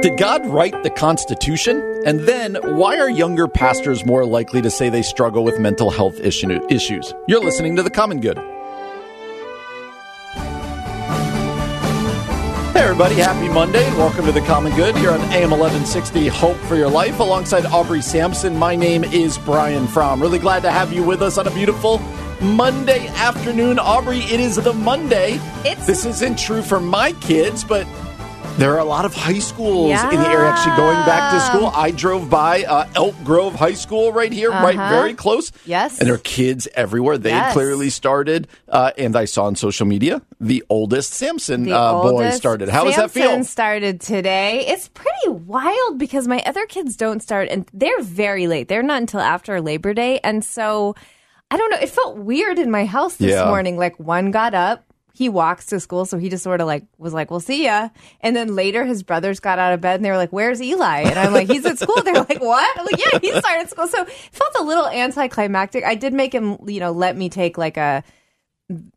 Did God write the Constitution? And then, why are younger pastors more likely to say they struggle with mental health issue, issues? You're listening to The Common Good. Everybody, happy Monday, and welcome to The Common Good here on AM 1160 Hope for Your Life. Alongside Aubrey Sampson, my name is Brian Fromm. Really glad to have you with us on a beautiful Monday afternoon. Aubrey, it is the Monday. It's- this isn't true for my kids, but there are a lot of high schools Yeah. in the area actually going back to school. I drove by uh, Elk Grove High School right here, right Uh-huh. very close. Yes. And there are kids everywhere. They Yes. clearly started, uh, and I saw on social media the oldest Sampson The uh, boy started. How does that feel? Samson started today. It's pretty wild because my other kids don't start, and they're very late. They're not until after Labor Day, and so I don't know. It felt weird in my house this Yeah. morning. Like one got up. He walks to school, so he just sort of like was like, "We'll see ya." And then later, his brothers got out of bed and they were like, "Where's Eli?" And I'm like, "He's at school." They're like, "What?" I'm like, "Yeah, he started school." So it felt a little anticlimactic. I did make him, you know, let me take like a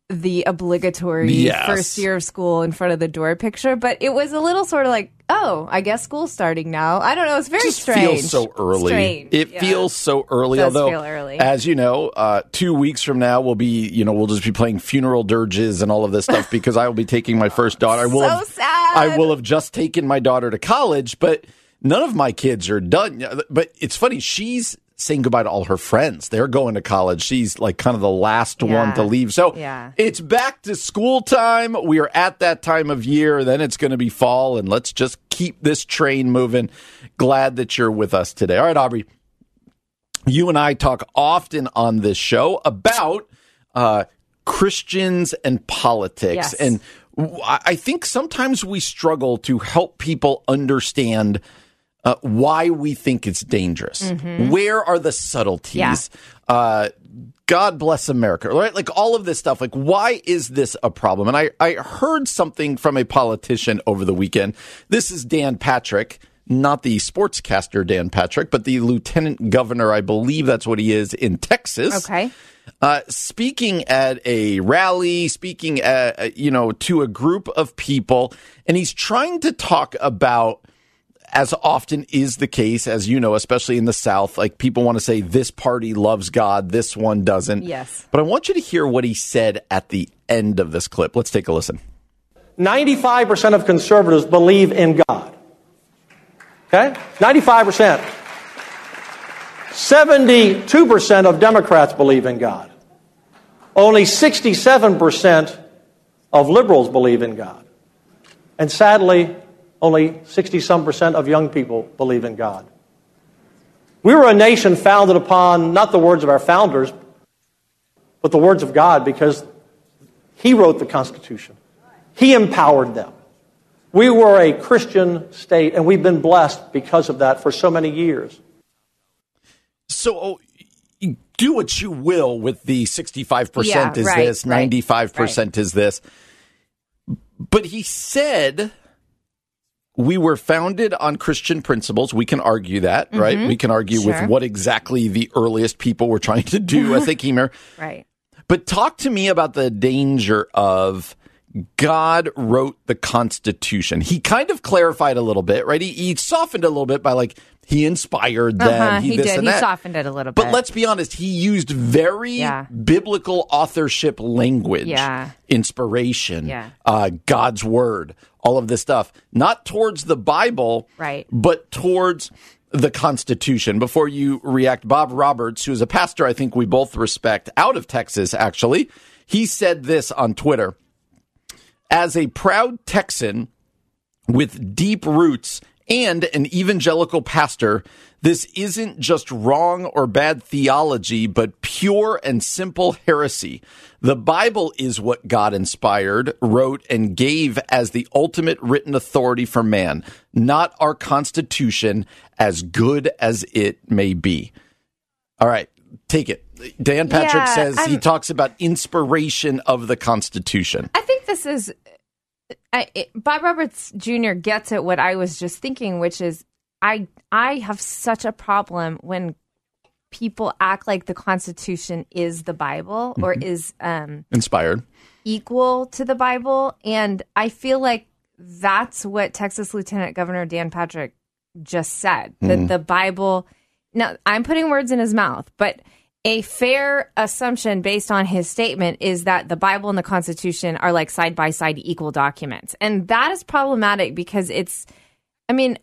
the obligatory Yes. first year of school in front of the door picture, but it was a little sort of like, oh, I guess school's starting now. I don't know. It's very just strange. feels so early. Strange, It yeah. feels so early. Although, early. as you know, uh, two weeks from now we'll be, you know, we'll just be playing funeral dirges and all of this stuff because I will be taking my first daughter. I will So have, sad. I will have just taken my daughter to college, but none of my kids are done. But it's funny. She's saying goodbye to all her friends. They're going to college. She's like kind of the last one to leave. So Yeah. it's back to school time. We are at that time of year. Then it's going to be fall, and let's just keep this train moving. Glad that you're with us today. All right, Aubrey. You and I talk often on this show about uh, Christians and politics, Yes. and I think sometimes we struggle to help people understand uh, why we think it's dangerous. Where are the subtleties? Uh, God bless America, right? Like all of this stuff. Like, why is this a problem? And I, I heard something from a politician over the weekend. This is Dan Patrick, not the sportscaster Dan Patrick, but the lieutenant governor. I believe that's what he is in Texas. Okay. Uh, speaking at a rally, speaking at, uh, you know, to a group of people, and he's trying to talk about as often is the case, as you know, especially in the South, like people want to say this party loves God, this one doesn't. Yes. But I want you to hear what he said at the end of this clip. Let's take a listen. 95% of conservatives believe in God. Okay? 95%. 72% of Democrats believe in God. Only 67% of liberals believe in God. And sadly, only 60 some percent of young people believe in God. We were a nation founded upon not the words of our founders, but the words of God because He wrote the Constitution. He empowered them. We were a Christian state, and we've been blessed because of that for so many years. So oh, do what you will with the 65% Yeah, is right, this, right, 95% is this. But he said we were founded on Christian principles. We can argue that, right? We can argue Mm-hmm. Sure. with what exactly the earliest people were trying to do as they came here. Right. But talk to me about the danger of God wrote the Constitution. He kind of clarified a little bit, right? He, he softened a little bit by like he inspired them. Uh-huh, he this did. He softened it a little bit. But let's be honest, he used very Yeah. biblical authorship language, Yeah. inspiration, Yeah. uh, God's word, all of this stuff, not towards the Bible, Right. but towards the Constitution. Before you react, Bob Roberts, who is a pastor I think we both respect out of Texas, actually, he said this on Twitter. As a proud Texan with deep roots and an evangelical pastor, this isn't just wrong or bad theology, but pure and simple heresy. The Bible is what God inspired, wrote, and gave as the ultimate written authority for man, not our Constitution, as good as it may be. All right, take it. Dan Patrick Yeah, says he I'm- talks about inspiration of the Constitution. I think this is I, it, Bob Roberts Jr. gets at what I was just thinking, which is I I have such a problem when people act like the Constitution is the Bible or is um, Inspired. equal to the Bible, and I feel like that's what Texas Lieutenant Governor Dan Patrick just said that the Bible. Now I'm putting words in his mouth, but a fair assumption based on his statement is that the Bible and the Constitution are like side by side equal documents, and that is problematic because it's. I mean,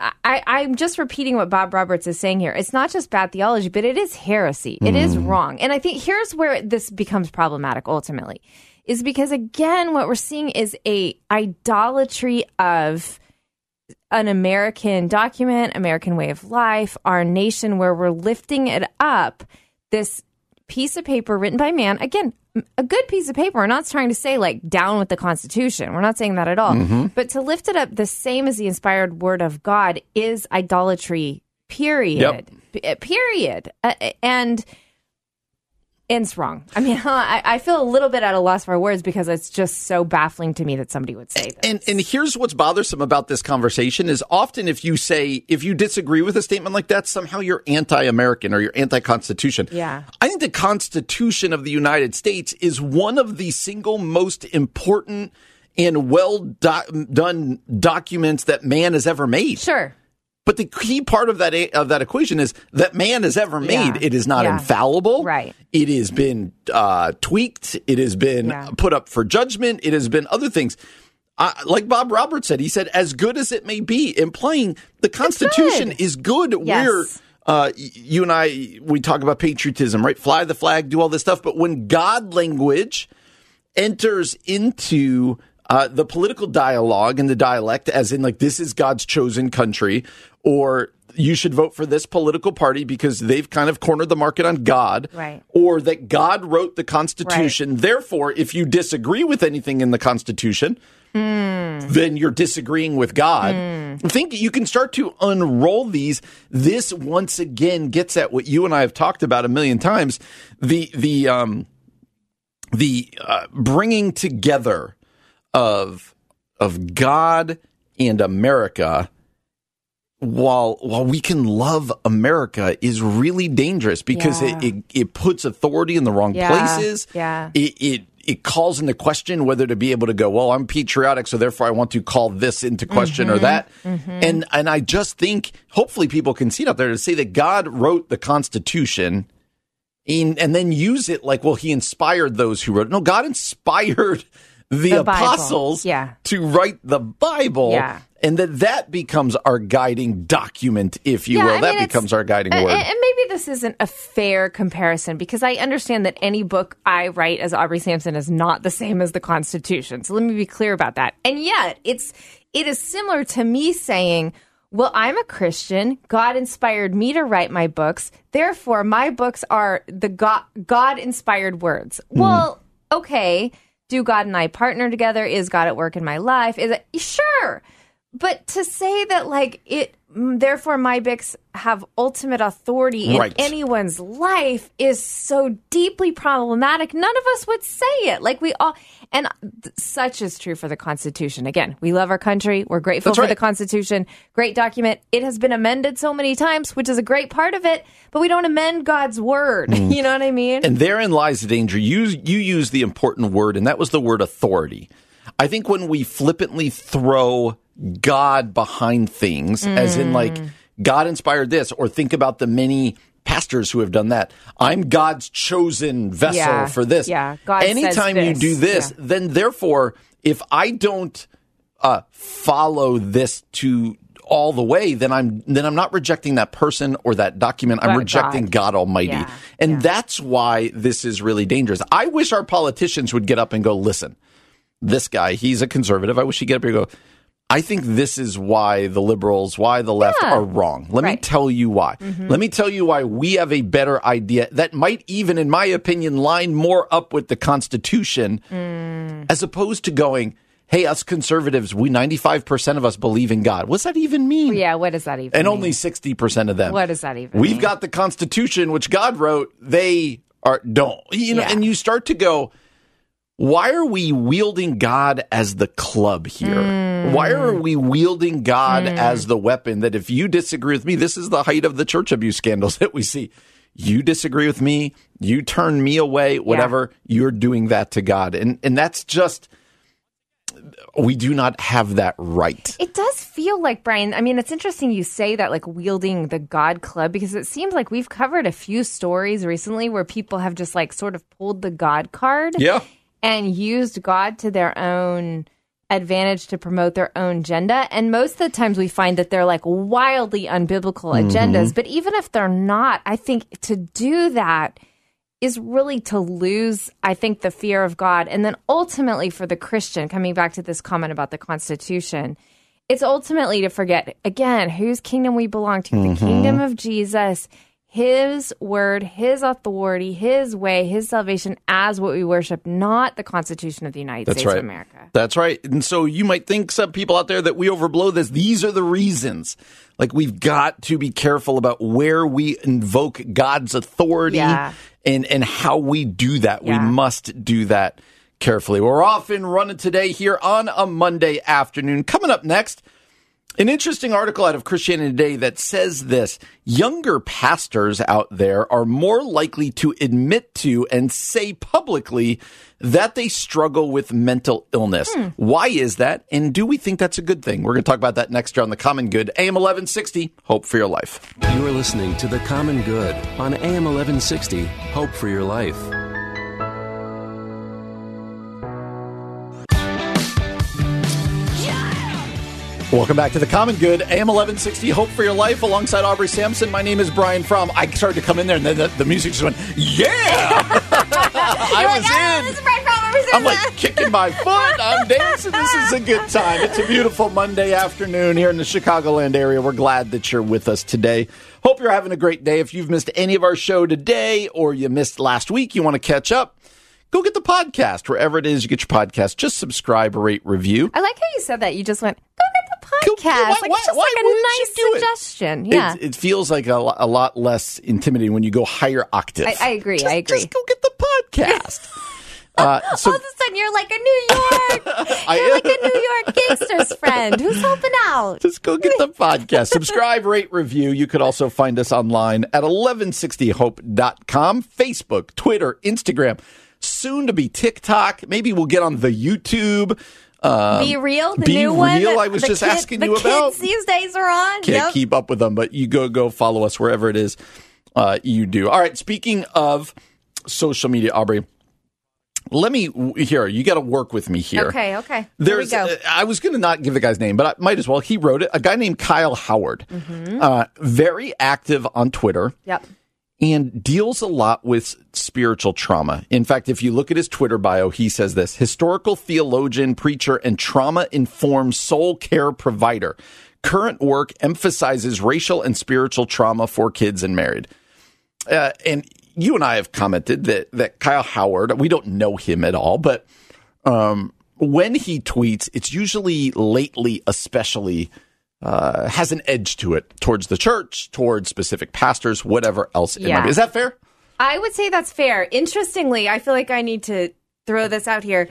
I, I'm just repeating what Bob Roberts is saying here. It's not just bad theology, but it is heresy. It is mm. wrong. And I think here's where this becomes problematic ultimately is because again, what we're seeing is a idolatry of an American document, American way of life, our nation, where we're lifting it up, this piece of paper written by man. Again, a good piece of paper. We're not trying to say like down with the Constitution. We're not saying that at all. But to lift it up the same as the inspired word of God is idolatry. Period. P- period. Uh, and it's wrong. I mean, I, I feel a little bit at a loss for words because it's just so baffling to me that somebody would say this. And and here's what's bothersome about this conversation is often if you say if you disagree with a statement like that, somehow you're anti-American or you're anti-Constitution. Yeah. I think the Constitution of the United States is one of the single most important and well do- done documents that man has ever made. sure. But the key part of that of that equation is that man has ever made. Yeah. It is not Yeah. infallible. Right. It has been uh, tweaked. It has been Yeah. put up for judgment. It has been other things. Uh, like Bob Roberts said, he said, "As good as it may be," implying the Constitution good. is good. Yes. We're uh, you and I we talk about patriotism, right? Fly the flag, do all this stuff. But when God language enters into uh, the political dialogue and the dialect, as in like this is God's chosen country, or you should vote for this political party because they've kind of cornered the market on God, Right. or that God wrote the Constitution. Therefore, if you disagree with anything in the Constitution, then you're disagreeing with God. I think you can start to unroll these. This once again gets at what you and I have talked about a million times. The the um the uh, bringing together of of God and America while while we can love America is really dangerous because Yeah. it, it it puts authority in the wrong Yeah, places. yeah. It, it it calls into question whether to be able to go, well, I'm patriotic, so therefore I want to call this into question Mm-hmm. or that. And and I just think hopefully people can see it out there to say that God wrote the Constitution in, and then use it like, well, he inspired those who wrote it. No, God inspired the, The apostles Yeah. to write the Bible. Yeah. And that that becomes our guiding document, if you Yeah, will. I that mean, becomes our guiding and, word. And maybe this isn't a fair comparison because I understand that any book I write as Aubrey Sampson is not the same as the Constitution. So let me be clear about that. And yet, it's it is similar to me saying, "Well, I'm a Christian. God inspired me to write my books. Therefore, my books are the God God inspired words." Mm-hmm. Well, okay. Do God and I partner together? Is God at work in my life? Is it sure? But to say that like it therefore my books have ultimate authority in anyone's life is so deeply problematic. None of us would say it. Like we all and such is true for the Constitution. Again, we love our country. We're grateful That's for right. the Constitution. Great document. It has been amended so many times, which is a great part of it, but we don't amend God's word. You know what I mean? Mm. And therein lies the danger. You you use the important word, and that was the word authority. I think when we flippantly throw God behind things, as in like Mm. God inspired this, or think about the many pastors who have done that. I'm God's chosen vessel Yeah. for this. Yeah. God Anytime you do this, Yeah. then therefore, if I don't uh, follow this to all the way, then I'm then I'm not rejecting that person or that document. I'm But rejecting God. God Almighty. Yeah. And Yeah. that's why this is really dangerous. I wish our politicians would get up and go, listen, this guy, he's a conservative. I wish he'd get up here and go, I think this is why the liberals, why the left Yeah. are wrong. Let me tell you why. Mm-hmm. Let me tell you why we have a better idea that might even, in my opinion, line more up with the Constitution mm. as opposed to going, hey, us conservatives, we 95% of us believe in God. What's that even mean? Yeah, what does that even And mean? only 60% of them. What does that even We've mean? got the Constitution, which God wrote. They are don't. You know, Yeah. and you start to go, why are we wielding God as the club here? Hmm. Why are we wielding God as the weapon that if you disagree with me, this is the height of the church abuse scandals that we see. You disagree with me, you turn me away, whatever, you're doing that to God. And and that's just we do not have that right. It does feel like Brian. I mean, it's interesting you say that, like wielding the God Club, because it seems like we've covered a few stories recently where people have just like sort of pulled the God card Yeah. And used God to their own advantage to promote their own agenda. And most of the times we find that they're like wildly unbiblical mm-hmm. agendas. But even if they're not, I think to do that is really to lose, I think, the fear of God. And then ultimately for the Christian, coming back to this comment about the Constitution, it's ultimately to forget, again, whose kingdom we belong to the mm-hmm. kingdom of Jesus, his word, his authority, his way, his salvation as what we worship, not the Constitution of the United That's States right. of America. That's right. And so you might think some people out there that we overblow this. These are the reasons. Like we've got to be careful about where we invoke God's authority Yeah. and, and how we do that. Yeah. We must do that carefully. We're off and running today here on a Monday afternoon. Coming up next, an interesting article out of Christianity Today that says this younger pastors out there are more likely to admit to and say publicly that they struggle with mental illness. Hmm. Why is that? And do we think that's a good thing? We're going to talk about that next year on The Common Good. AM 1160, Hope for Your Life. You are listening to The Common Good on AM 1160. Hope for your life. Welcome back to The Common Good, AM 1160, Hope for Your Life, alongside Aubrey Sampson. My name is Brian Fromm. I started to come in there and then the, the music just went, yeah! I was in. I'm like kicking my foot. I'm dancing. This is a good time. It's a beautiful Monday afternoon here in the Chicagoland area. We're glad that you're with us today. Hope you're having a great day. If you've missed any of our show today or you missed last week, you want to catch up, go get the podcast wherever it is you get your podcast. Just subscribe, rate, review. I like how you said that. You just went, go Go- podcast. why- like, why- just why like a nice do it? suggestion. Yeah. It, it feels like a, a lot less intimidating when you go higher octave. I- I agree, Just, I agree. Just go get the podcast. uh, so All of a sudden, you're like a New York, I you're like a New York gangster's friend who's helping out. Just go get the podcast. Subscribe, rate, review. You could also find us online at 1160hope.com, Facebook, Twitter, Instagram, soon to be TikTok. Maybe we'll get on the YouTube. Um, Be real, the Be new one. Real, that I was just kid- asking the you about. Kids these days are on. Can't Yep. keep up with them, but you go go follow us wherever it is uh, you do. All right. Speaking of social media, Aubrey, let me here. You got to work with me here. Okay, okay. Here we There's. go. uh, I was going to not give the guy's name, but I might as well. He wrote it. A guy named Kyle Howard, Mm-hmm. uh, very active on Twitter Yep. And deals a lot with spiritual trauma. In fact, if you look at his Twitter bio, he says this historical theologian, preacher, and trauma informed soul care provider. Current work emphasizes racial and spiritual trauma for kids and married. Uh, and you and I have commented that, that Kyle Howard, we don't know him at all, but um, when he tweets, it's usually lately, especially, uh, has an edge to it towards the church, towards specific pastors, whatever else it might Yeah. be. Is that fair? I would say that's fair. Interestingly, I feel like I need to throw this out here.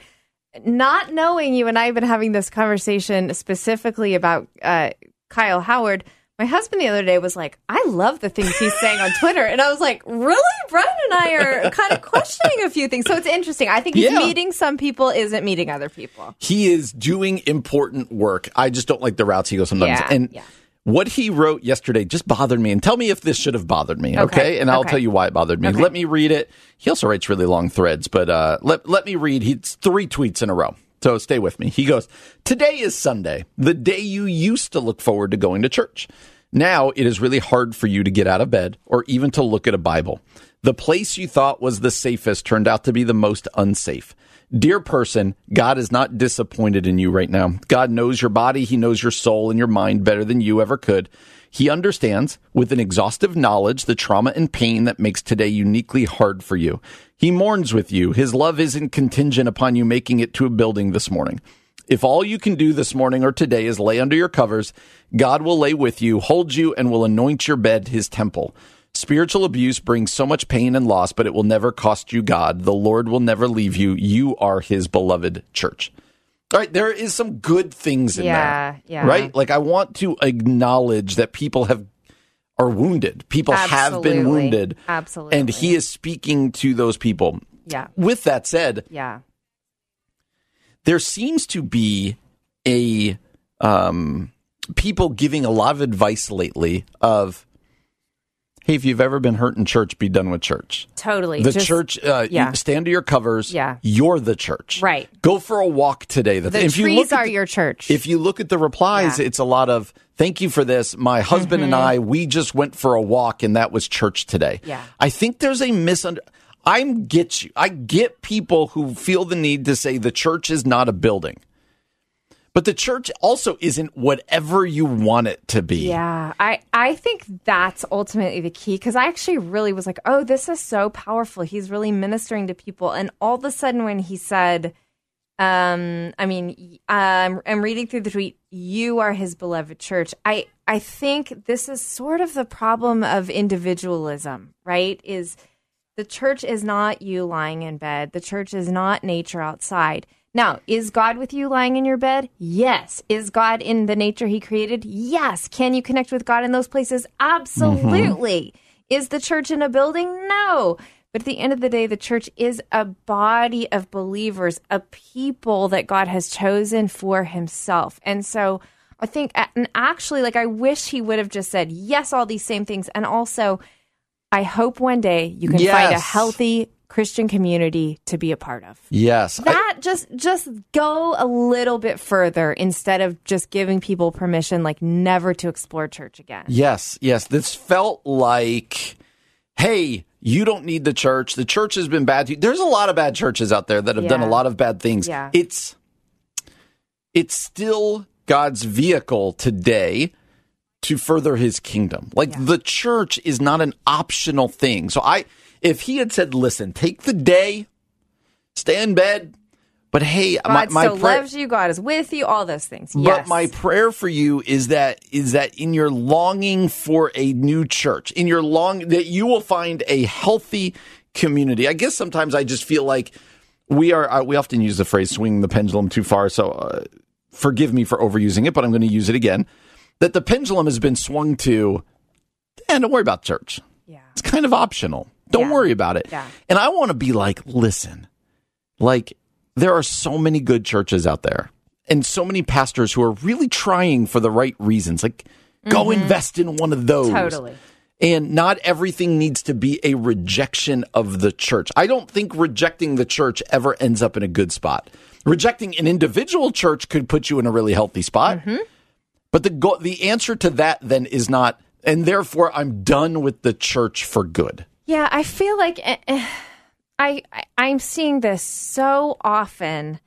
Not knowing you and I have been having this conversation specifically about uh, Kyle Howard. My husband the other day was like, I love the things he's saying on Twitter. And I was like, really? Brian and I are kind of questioning a few things. So it's interesting. I think he's Yeah. meeting some people, isn't meeting other people. He is doing important work. I just don't like the routes he goes sometimes. Yeah, and yeah. what he wrote yesterday just bothered me. And tell me if this should have bothered me, okay? Okay, And I'll okay. tell you why it bothered me. Okay. Let me read it. He also writes really long threads, but uh, let, let me read. He's three tweets in a row. So stay with me. He goes, Today is Sunday, the day you used to look forward to going to church. Now it is really hard for you to get out of bed or even to look at a Bible. The place you thought was the safest turned out to be the most unsafe. Dear person, God is not disappointed in you right now. God knows your body, He knows your soul and your mind better than you ever could. He understands, with an exhaustive knowledge, the trauma and pain that makes today uniquely hard for you. He mourns with you. His love isn't contingent upon you making it to a building this morning. If all you can do this morning or today is lay under your covers, God will lay with you, hold you, and will anoint your bed his temple. Spiritual abuse brings so much pain and loss, but it will never cost you God. The Lord will never leave you. You are his beloved church. All right, there is some good things in Yeah, there. yeah. Right? Like I want to acknowledge that people have are wounded. People have been wounded. Absolutely. And he is speaking to those people. Yeah. With that said, Yeah. there seems to be a um, people giving a lot of advice lately of hey if you've ever been hurt in church be done with church Totally. the Just- church uh, yeah. stand to your covers Yeah. you're the church Right. go for a walk today The if you trees look at are the- your church. if you look at the replies, Yeah. Mm-hmm. it's a lot of thank you for this. My husband and I, we just went for a walk and that was church today. Yeah. I think there's a misunder I get you. I get people who feel the need to say the church is not a building. But the church also isn't whatever you want it to be. Yeah, I, I think that's ultimately the key because I actually really was like, oh, this is so powerful. He's really ministering to people. And all of a sudden, when he said, um, I mean, um, I'm reading through the tweet, you are his beloved church. I, I think this is sort of the problem of individualism, right? Is the church is not you lying in bed, the church is not nature outside. Now, is God with you lying in your bed? Yes. Is God in the nature he created? Yes. Can you connect with God in those places? Absolutely. Mm-hmm. Is the church in a building? No. But at the end of the day, the church is a body of believers, a people that God has chosen for himself. And so I think, and actually, like, I wish he would have just said, yes, all these same things. And also, I hope one day you can find a healthy Christian community to be a part of Yes. I- that just just go a little bit further instead of just giving people permission like never to explore church again Yes, yes. This felt like, hey, you don't need the church. The church has been bad. There's a lot of bad churches out there that have done a lot of bad things. Yeah. It's it's still God's vehicle today to further his kingdom. Like the church is not an optional thing. So I if he had said, listen, take the day, stay in bed, but hey, my, god my still prayer- loves you god is with you all those things but my prayer for you is that is that in your longing for a new church, in your long that you will find a healthy community. I guess sometimes I just feel like we are. Uh, we often use the phrase "swing the pendulum too far," so uh, forgive me for overusing it, but I'm going to use it again. That the pendulum has been swung to, and don't worry about church. yeah It's kind of optional. Don't Yeah. worry about it. Yeah. And I want to be like, listen, like there are so many good churches out there and so many pastors who are really trying for the right reasons. Like, go invest in one of those. Mm-hmm. Totally. And not everything needs to be a rejection of the church. I don't think rejecting the church ever ends up in a good spot. Rejecting an individual church could put you in a really healthy spot. Mm-hmm. But the go- the answer to that then is not, and therefore I'm done with the church for good. Yeah i feel like eh, eh, I, I i'm seeing this so often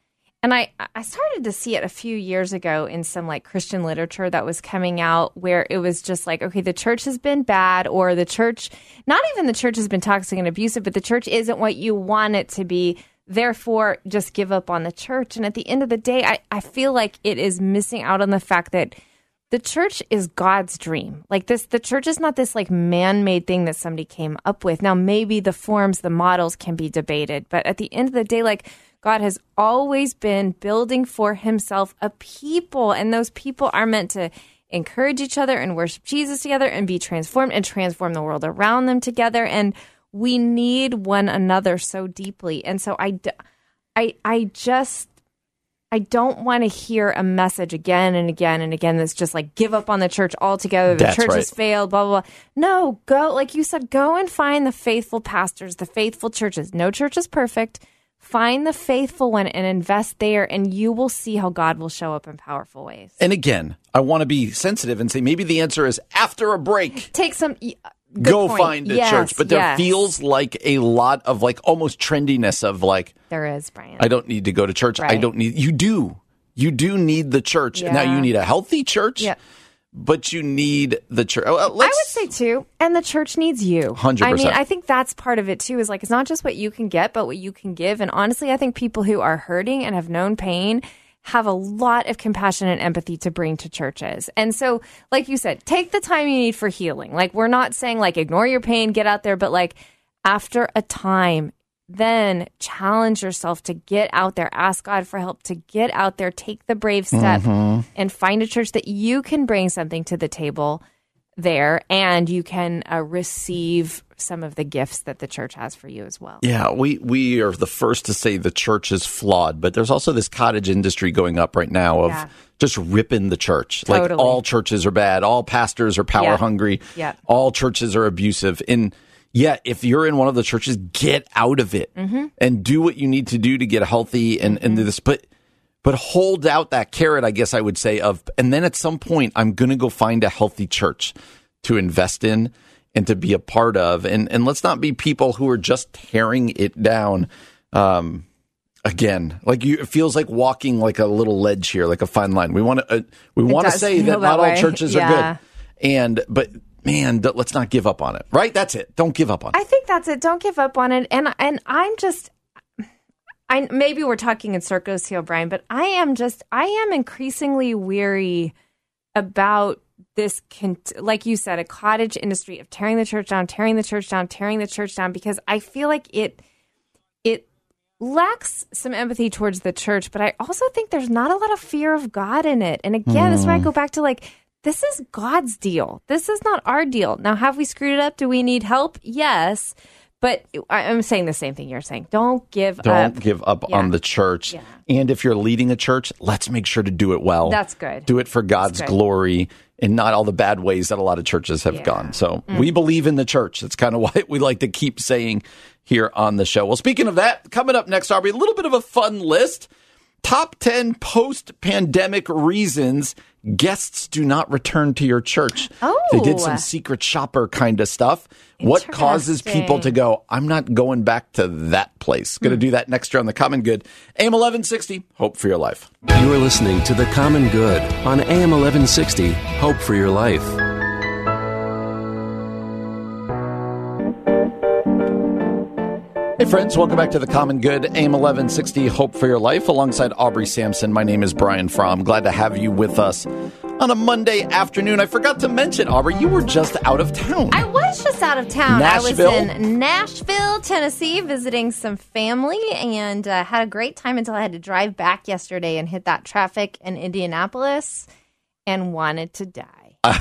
and I, I started to see it a few years ago in some like Christian literature that was coming out where it was just like, okay, the church has been bad, or the church, not even the church has been toxic and abusive, but the church isn't what you want it to be. Therefore, just give up on the church. And at the end of the day, I, I feel like it is missing out on the fact that the church is God's dream. Like this, the church is not this like man made thing that somebody came up with. Now, maybe the forms, the models can be debated, but at the end of the day, like God has always been building for himself a people, and those people are meant to encourage each other and worship Jesus together and be transformed and transform the world around them together. And we need one another so deeply. And so I, I, I just I don't want to hear a message again and again and again that's just like give up on the church altogether. The That's church right. has failed, blah, blah, blah. No, go, like you said, go and find the faithful pastors, the faithful churches. No church is perfect. Find the faithful one and invest there, and you will see how God will show up in powerful ways. And again, I want to be sensitive and say maybe the answer is after a break. Take some, go point. find a Yes, church. But there yes. feels like a lot of like almost trendiness of like, There is, Brian. I don't need to go to church. I don't need, you do. You do need the church. Now you need a healthy church, Yeah. but you need the church. Oh, well, I would say too, and the church needs you. 100%. I mean, I think that's part of it too. Is like it's not just what you can get, but what you can give. And honestly, I think people who are hurting and have known pain have a lot of compassion and empathy to bring to churches. And so, like you said, take the time you need for healing. Like we're not saying like ignore your pain, get out there, but like after a time. Then challenge yourself to get out there, ask God for help to get out there, take the brave step, mm-hmm. and find a church that you can bring something to the table there and you can uh, receive some of the gifts that the church has for you as well. Yeah, we we are the first to say the church is flawed, but there's also this cottage industry going up right now of Yeah. just ripping the church. Like all churches are bad, all pastors are power Yeah. hungry, Yeah. all churches are abusive. And yeah, if you're in one of the churches, get out of it Mm-hmm. and do what you need to do to get healthy and and do this. But but hold out that carrot, I guess I would say of, and then at some point, I'm going to go find a healthy church to invest in and to be a part of. And and let's not be people who are just tearing it down. Um, again, like you, it feels like walking like a little ledge here, like a fine line. We want to, uh, we want to say that that not all churches Yeah. are good, and but man, let's not give up on it. Right? That's it. Don't give up on it. I think that's it. Don't give up on it. And and I'm just I maybe we're talking in circles here, Brian, but I am just I am increasingly weary about this like you said a cottage industry of tearing the church down, tearing the church down, tearing the church down because I feel like it it lacks some empathy towards the church, but I also think there's not a lot of fear of God in it. And again, this is where I hmm. go back to like, this is God's deal. This is not our deal. Now, have we screwed it up? Do we need help? Yes. But I'm saying the same thing you're saying. Don't give Don't up. give up Yeah. on the church. Yeah. And if you're leading a church, let's make sure to do it well. That's good. Do it for God's glory and not all the bad ways that a lot of churches have Yeah. Mm. gone. So we believe in the church. That's kind of why we like to keep saying here on the show. Well, speaking of that, coming up next, Aubrey, a little bit of a fun list. Top 10 post pandemic reasons guests do not return to your church. Oh. They did some Oh. secret shopper kind of stuff. What causes people to go, I'm not going back to that place? Going to hmm. do that next year on The Common Good. AM 1160, hope for your life. You are listening to The Common Good on AM 1160. Hope for your life. Hey, friends, welcome back to The Common Good, AM 1160, Hope for Your Life, alongside Aubrey Sampson. My name is Brian Fromm. Glad to have you with us on a Monday afternoon. I forgot to mention, Aubrey, you were just out of town. I was just out of town. Nashville? I was in Nashville, Tennessee, visiting some family and uh, had a great time until I had to drive back yesterday and hit that traffic in Indianapolis and wanted to die.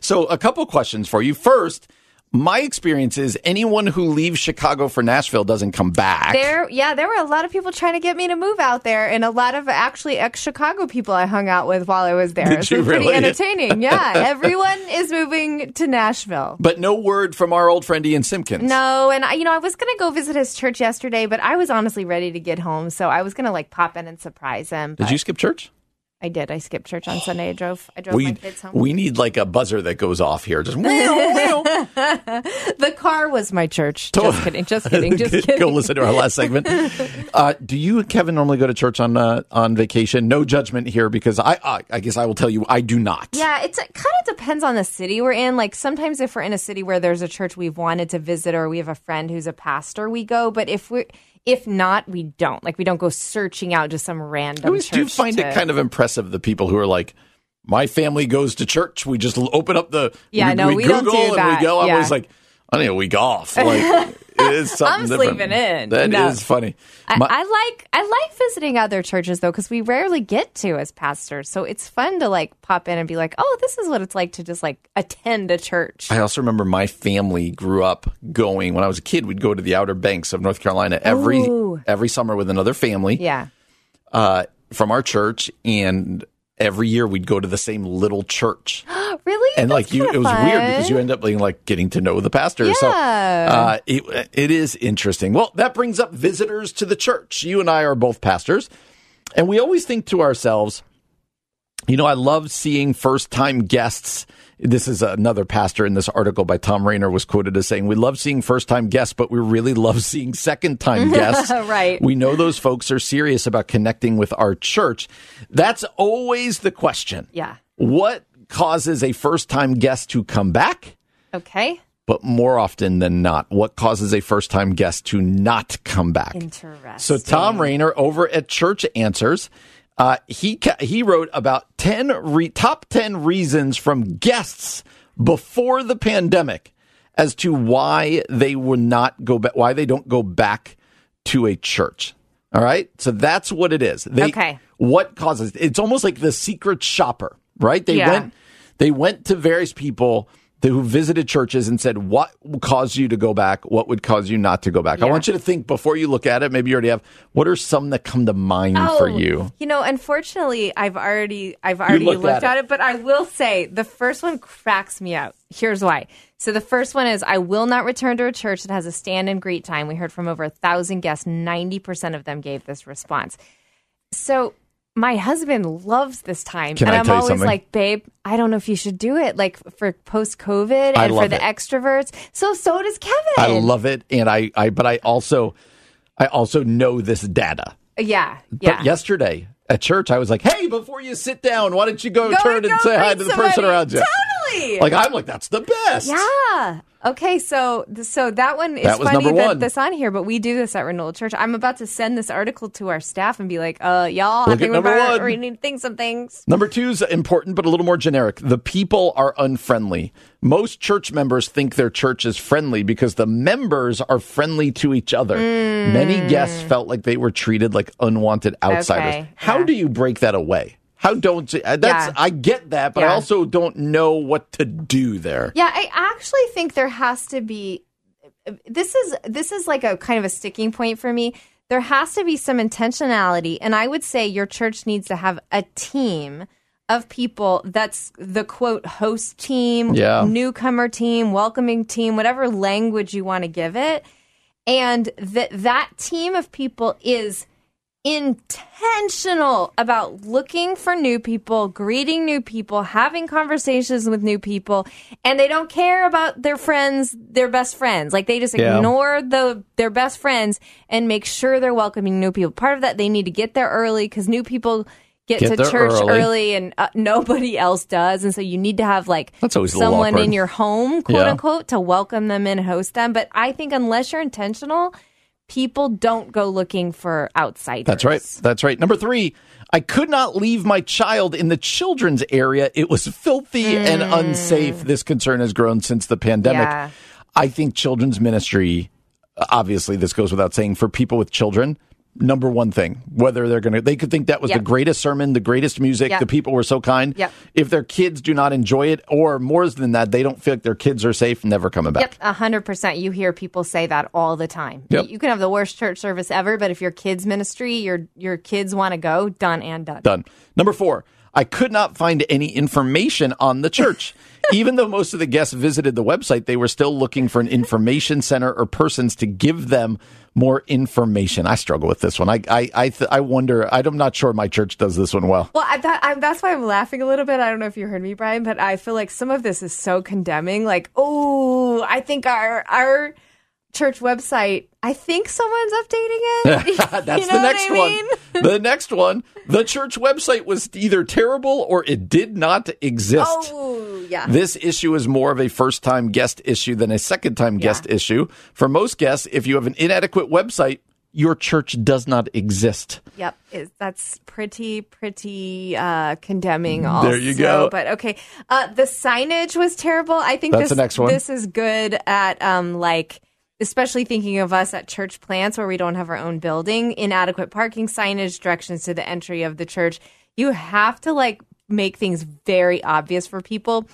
So, a couple questions for you. First, my experience is anyone who leaves Chicago for Nashville doesn't come back. There, yeah, there were a lot of people trying to get me to move out there, and a lot of actually ex-Chicago people I hung out with while I was there. Did so you pretty really? entertaining. Yeah, everyone is moving to Nashville. but no word from our old friend Ian Simpkins. No, and I, you know, I was gonna go visit his church yesterday, but I was honestly ready to get home, so I was gonna like pop in and surprise him. Did you skip church? I did. I skipped church on Sunday. I drove. I drove my We, kids home. we need like a buzzer that goes off here. Just the car was my church. Just kidding. Just kidding. Just kidding. go listen to our last segment. Uh, do you, Kevin, normally go to church on uh, on vacation? No judgment here, because I, I I guess I will tell you I do not. Yeah, it's, it kind of depends on the city we're in. Like sometimes if we're in a city where there's a church we've wanted to visit or we have a friend who's a pastor, we go. But if we're if not, we don't. Like we don't go searching out just some I random. always do find to- it kind of impressive the people who are like, my family goes to church. We just open up the Yeah, no, we don't Google do and we go. I'm always like, I need a week off. Like it is something I'm different. sleeping in. That is No. funny. I, I like I like visiting other churches though because we rarely get to as pastors, so it's fun to like pop in and be like, oh, this is what it's like to just like attend a church. I also remember my family grew up going when I was a kid. We'd go to the Outer Banks of North Carolina every Ooh. every summer with another family yeah, uh, from our church, and every year we'd go to the same little church. really. and like you, it was weird because you end up being like getting to know the pastor. So Yeah. uh, it, it is interesting. Well, that brings up visitors to the church. You and I are both pastors, and we always think to ourselves, You know, I love seeing first time guests. This is another pastor in this article by Thom Rainer was quoted as saying, We love seeing first time guests, but we really love seeing second time guests. Right. We know those folks are serious about connecting with our church. That's always the question. Yeah. What causes a first time guest to come back? Okay. But more often than not, what causes a first time guest to not come back? Interesting. So Thom Rainer over at Church Answers, uh, he he wrote about ten re- top ten reasons from guests before the pandemic as to why they would not go back, why they don't go back to a church. All right, so that's what it is. They, Okay. What causes? It's almost like the secret shopper, right? They Yeah. went they went to various people who visited churches and said, "What would cause you to go back? What would cause you not to go back?" I want you to think before you look at it. Maybe you already have. What are some that come to mind for oh, you? Oh, You know, unfortunately, I've already I've already looked looked, at at, it. it. but I will say the first one cracks me up. Here's why. So the first one is I will not return to a church that has a stand and greet time. We heard from over a thousand guests. Ninety percent of them gave this response. So my husband loves this time, Can and I you always something? like, babe, I don't know if you should do it, like for post COVID and for the it. extroverts. So so does Kevin. I love it, and I, I, but I also, I also know this data. Yeah, yeah. But yesterday at church, I was like, "Hey, before you sit down, why don't you go, Go turn and and say hi to the person around you?" Totally. Like I'm like, "That's the best." Yeah. Okay, so so that one is That funny that one. that's on here, but we do this at Renewal Church. I'm about to send this article to our staff and be like, uh, y'all, Look I think we number better one. we need to think some things. Number two is important, but a little more generic. The people are unfriendly. Most church members think their church is friendly because the members are friendly to each other. Many guests felt like they were treated like unwanted outsiders. Okay, How yeah. do you break that away? How don't you, uh, that's Yeah. I get that, but I also don't know what to do there. Yeah, I actually think there has to be this is this is like a kind of a sticking point for me. There has to be some intentionality, and I would say your church needs to have a team of people that's the quote host team, Yeah. newcomer team, welcoming team, whatever language you want to give it. And that that team of people is intentional about looking for new people, greeting new people, having conversations with new people, and they don't care about their friends, their best friends. Like they just Yeah. ignore the their best friends and make sure they're welcoming new people. Part of that they need to get there early because new people get, Get to church early. early, and uh, nobody else does, and so you need to have like That's always a little someone in your home, quote Yeah. unquote, to welcome them and host them. But I think unless you're intentional, people don't go looking for outsiders. That's right. That's right. Number three, I could not leave my child in the children's area. It was filthy and hmm. unsafe. This concern has grown since the pandemic. Yeah. I think children's ministry, obviously, this goes without saying, for people with children, number one thing, whether they're going to, they could think that was Yep. the greatest sermon, the greatest music, Yep. the people were so kind. Yep. If their kids do not enjoy it, or more than that, they don't feel like their kids are safe, never coming back. Yep, a hundred percent. You hear people say that all the time. Yep. You can have the worst church service ever, but if your kids' ministry, your your kids want to go, done and done. Done. Number four, I could not find any information on the church. Even though most of the guests visited the website, they were still looking for an information center or persons to give them more information. I struggle with this one. I I I, th- I wonder. I'm not sure my church does this one well. Well, I, that, I, that's why I'm laughing a little bit. I don't know if you heard me, Brian, but I feel like some of this is so condemning. Like, oh, I think our our church website. I think someone's updating it. That's You know the next I mean? one. The next one. The church website was either terrible or it did not exist. Oh, yeah. This issue is more of a first time guest issue than a second time guest issue. For most guests, if you have an inadequate website, your church does not exist. Yep, that's pretty pretty uh, condemning. Also, There you go. But okay, uh, the signage was terrible. I think That's this the next one. this is good at um like. Especially thinking of us at church plants where we don't have our own building, inadequate parking signage, directions to the entry of the church. You have to like make things very obvious for people.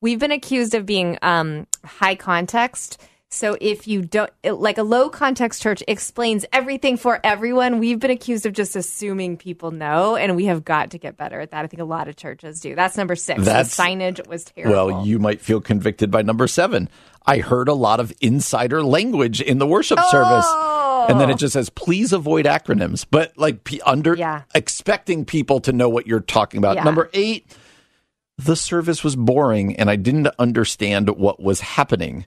We've been accused of being um, high context. So if you don't, like a low context church explains everything for everyone, we've been accused of just assuming people know, and we have got to get better at that. I think a lot of churches do. That's number six. The signage was terrible. Well, you might feel convicted by number seven. I heard a lot of insider language in the worship service. Oh. And then it just says, please avoid acronyms, but like p- under Yeah. expecting people to know what you're talking about. Yeah. Number eight, the service was boring and I didn't understand what was happening.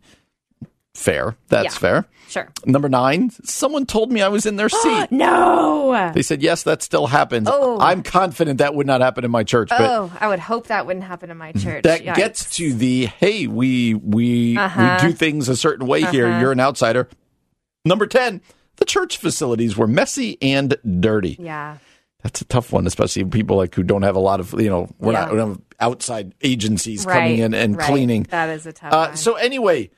Fair. That's Yeah. fair. Sure. Number nine, someone told me I was in their seat. No. They said, yes, that still happens. Oh. I'm confident that would not happen in my church, but Oh, I would hope that wouldn't happen in my church. that Yikes. gets to the hey, we we Uh-huh. we do things a certain way here. You're an outsider. Number 10, the church facilities were messy and dirty. Yeah. That's a tough one, especially people like who don't have a lot of, you know, we're not Yeah. we don't have outside agencies Right. coming in and right. cleaning. That is a tough Uh, one. so anyway,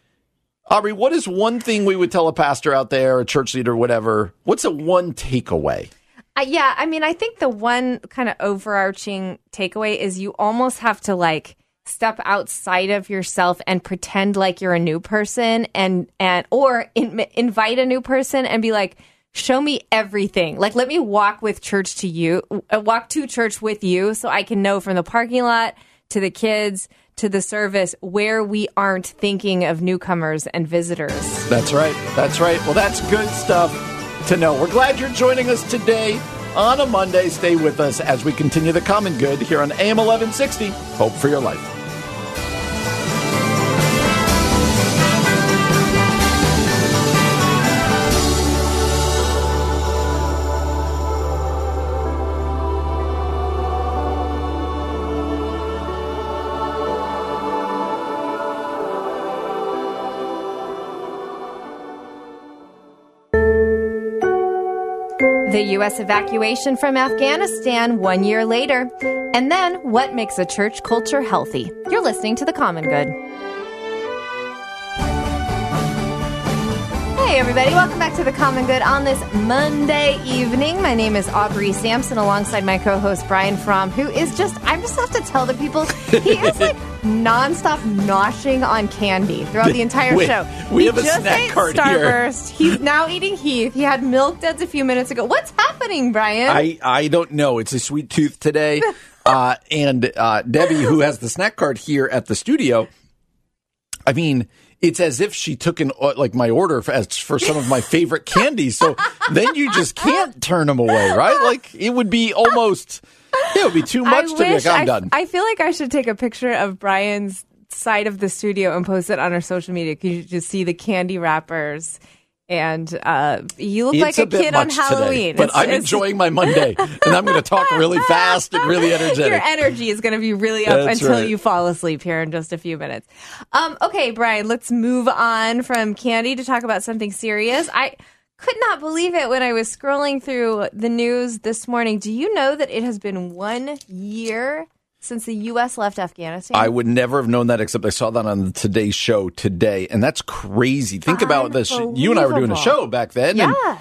Aubrey, what is one thing we would tell a pastor out there, a church leader, whatever? What's a one takeaway? Uh, yeah, I mean, I think the one kind of overarching takeaway is you almost have to like step outside of yourself and pretend like you're a new person and and or in, invite a new person and be like show me everything like let me walk with church to you uh, walk to church with you so i can know from the parking lot to the kids to the service where we aren't thinking of newcomers and visitors That's right. That's right. Well, that's good stuff to know. We're glad you're joining us today on a Monday. Stay with us as we continue the common good here on AM 1160. Hope for your life. The U.S. evacuation from Afghanistan one year later. And then, what makes a church culture healthy? You're listening to The Common Good. Hey, everybody, welcome back to The Common Good on this Monday evening. My name is Aubrey Sampson alongside my co host Brian Fromm, who is just, I just have to tell the people, he is like nonstop noshing on candy throughout the entire Wait, show. we he have a just snack ate cart here. Starburst. He's now eating Heath. He had milk duds a few minutes ago. What's happening, Brian? I, I don't know. It's a sweet tooth today. Uh, and uh, Debbie, who has the snack card here at the studio, I mean, it's as if she took an uh, like my order for, as for some of my favorite candies. So then you just can't turn them away, right? Like it would be almost, it would be too much I to be like, I'm I, done. I feel like I should take a picture of Brian's side of the studio and post it on our social media. Because you just see the candy wrappers, and uh, you look it's like a, bit kid on much today, Halloween. but It's- I'm it's- enjoying my Monday, and I'm going to talk really fast and really energetic. Your energy is going to be really up That's until right. you fall asleep here in just a few minutes. Um, okay, Brian, let's move on from candy to talk about something serious. I could not believe it when I was scrolling through the news this morning. Do you know that it has been one year since the U.S. left Afghanistan? I would never have known that except I saw that on the Today Show today, and that's crazy. Think about this. You and I were doing a show back then, and yeah.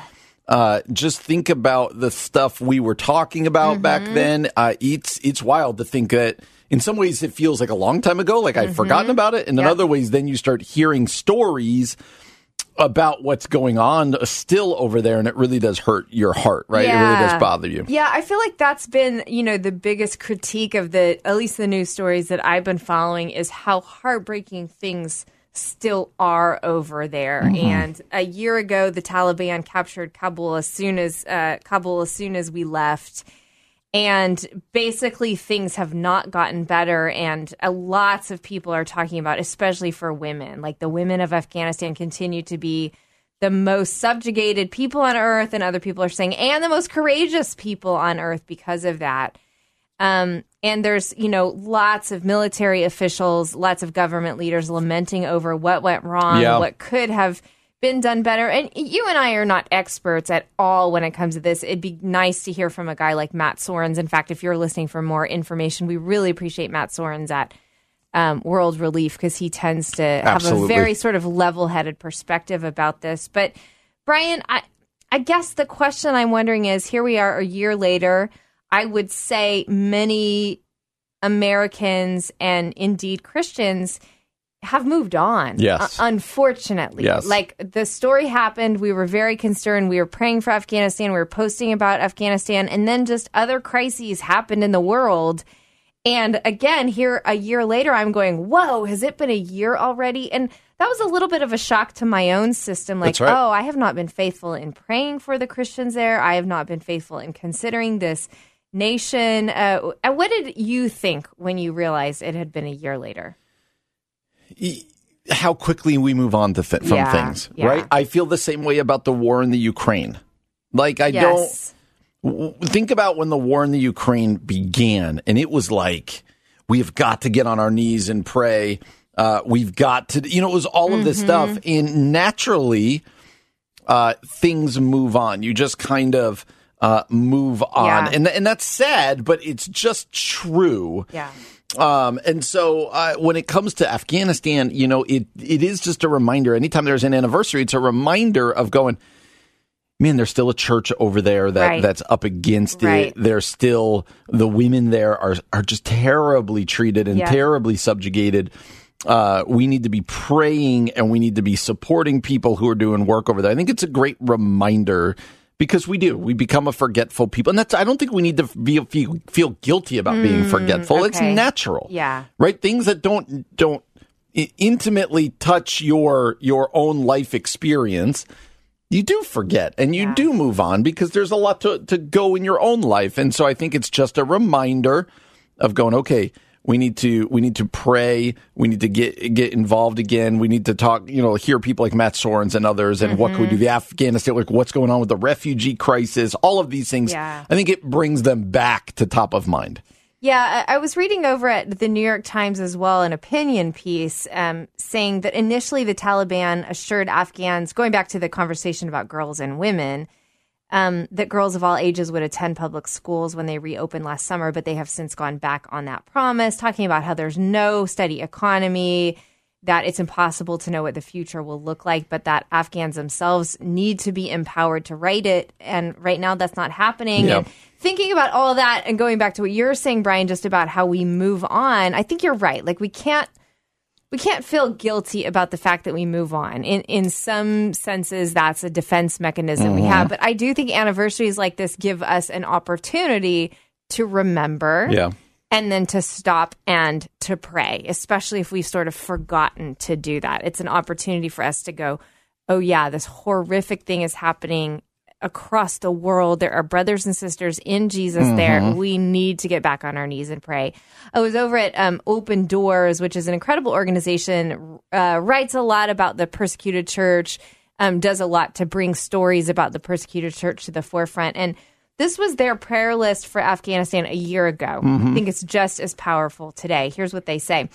uh, just think about the stuff we were talking about back Mm-hmm. then. Uh, it's it's wild to think that in some ways it feels like a long time ago, like I've forgotten about it, and in Mm-hmm. Yep. other ways, then you start hearing stories about what's going on still over there, and it really does hurt your heart, right? It really does bother you. Yeah, I feel like that's been, you know, the biggest critique of the at least the news stories that I've been following is how heartbreaking things still are over there. Mm-hmm. And a year ago, the Taliban captured Kabul as soon as uh, Kabul as soon as we left. And basically, things have not gotten better. And uh, lots of people are talking about, especially for women, like the women of Afghanistan continue to be the most subjugated people on earth. And other people are saying, and the most courageous people on earth because of that. Um, and there's, you know, lots of military officials, lots of government leaders lamenting over what went wrong, Yeah. what could have been done better. And you and I are not experts at all when it comes to this. It'd be nice to hear from a guy like Matt Soerens. In fact, if you're listening for more information, we really appreciate Matt Soerens at um, World Relief because he tends to have a very sort of level headed perspective about this. But, Brian, I, I guess the question I'm wondering is here we are a year later. I would say many Americans and indeed Christians have moved on. Yes. Uh, unfortunately. Yes. Like the story happened. We were very concerned. We were praying for Afghanistan. We were posting about Afghanistan. And then just other crises happened in the world. And again, here a year later, I'm going, whoa, has it been a year already? And that was a little bit of a shock to my own system. Like, right. oh, I have not been faithful in praying for the Christians there. I have not been faithful in considering this nation. Uh, and what did you think when you realized it had been a year later? How quickly we move on to th- from Yeah, things, yeah. right? I feel the same way about the war in the Ukraine. Like I Yes. don't w- think about when the war in the Ukraine began, and it was like we've got to get on our knees and pray. Uh, we've got to, you know, it was all of this Mm-hmm. stuff, and naturally, uh, things move on. You just kind of uh, move on, Yeah. and and that's sad, but it's just true. Yeah. Um, and so uh, when it comes to Afghanistan, you know, it it is just a reminder. Anytime there's an anniversary, it's a reminder of going. Man, there's still a church over there that Right. that's up against Right. it. There's still the women there are are just terribly treated and Yeah. terribly subjugated. Uh, we need to be praying and we need to be supporting people who are doing work over there. I think it's a great reminder because we do. We become a forgetful people, and that's. I don't think we need to feel feel, feel guilty about being forgetful. It's Mm, natural Yeah. right things that don't don't intimately touch your your own life experience you do forget and you Yeah. do move on because there's a lot to, to go in your own life and so i think it's just a reminder of going okay we need to we need to pray. We need to get get involved again. We need to talk you know hear people like matt soerens and others and what can we do? The afghanistan like what's going on with the refugee crisis? All of these things. Yeah. i think it brings them back to top of mind. Yeah, I I was reading over at the New York Times as well an opinion piece um, saying that initially the Taliban assured Afghans, going back to the conversation about girls and women, um, that girls of all ages would attend public schools when they reopened last summer, but they have since gone back on that promise, talking about how there's no steady economy, that it's impossible to know what the future will look like, but that Afghans themselves need to be empowered to write it. And right now, that's not happening. Yeah. And thinking about all that and going back to what you're saying, Brian, just about how we move on, I think you're right. Like we can't we can't feel guilty about the fact that we move on. In in some senses, that's a defense mechanism we Mm-hmm. have. But I do think anniversaries like this give us an opportunity to remember yeah and then to stop and to pray, especially if we've sort of forgotten to do that. It's an opportunity for us to go, oh, yeah, this horrific thing is happening across the world. There are brothers and sisters in Jesus there. We need to get back on our knees and pray. I was over at um, Open Doors, which is an incredible organization, uh, writes a lot about the persecuted church, um, does a lot to bring stories about the persecuted church to the forefront. And this was their prayer list for Afghanistan a year ago. I think it's just as powerful today. Here's what they say.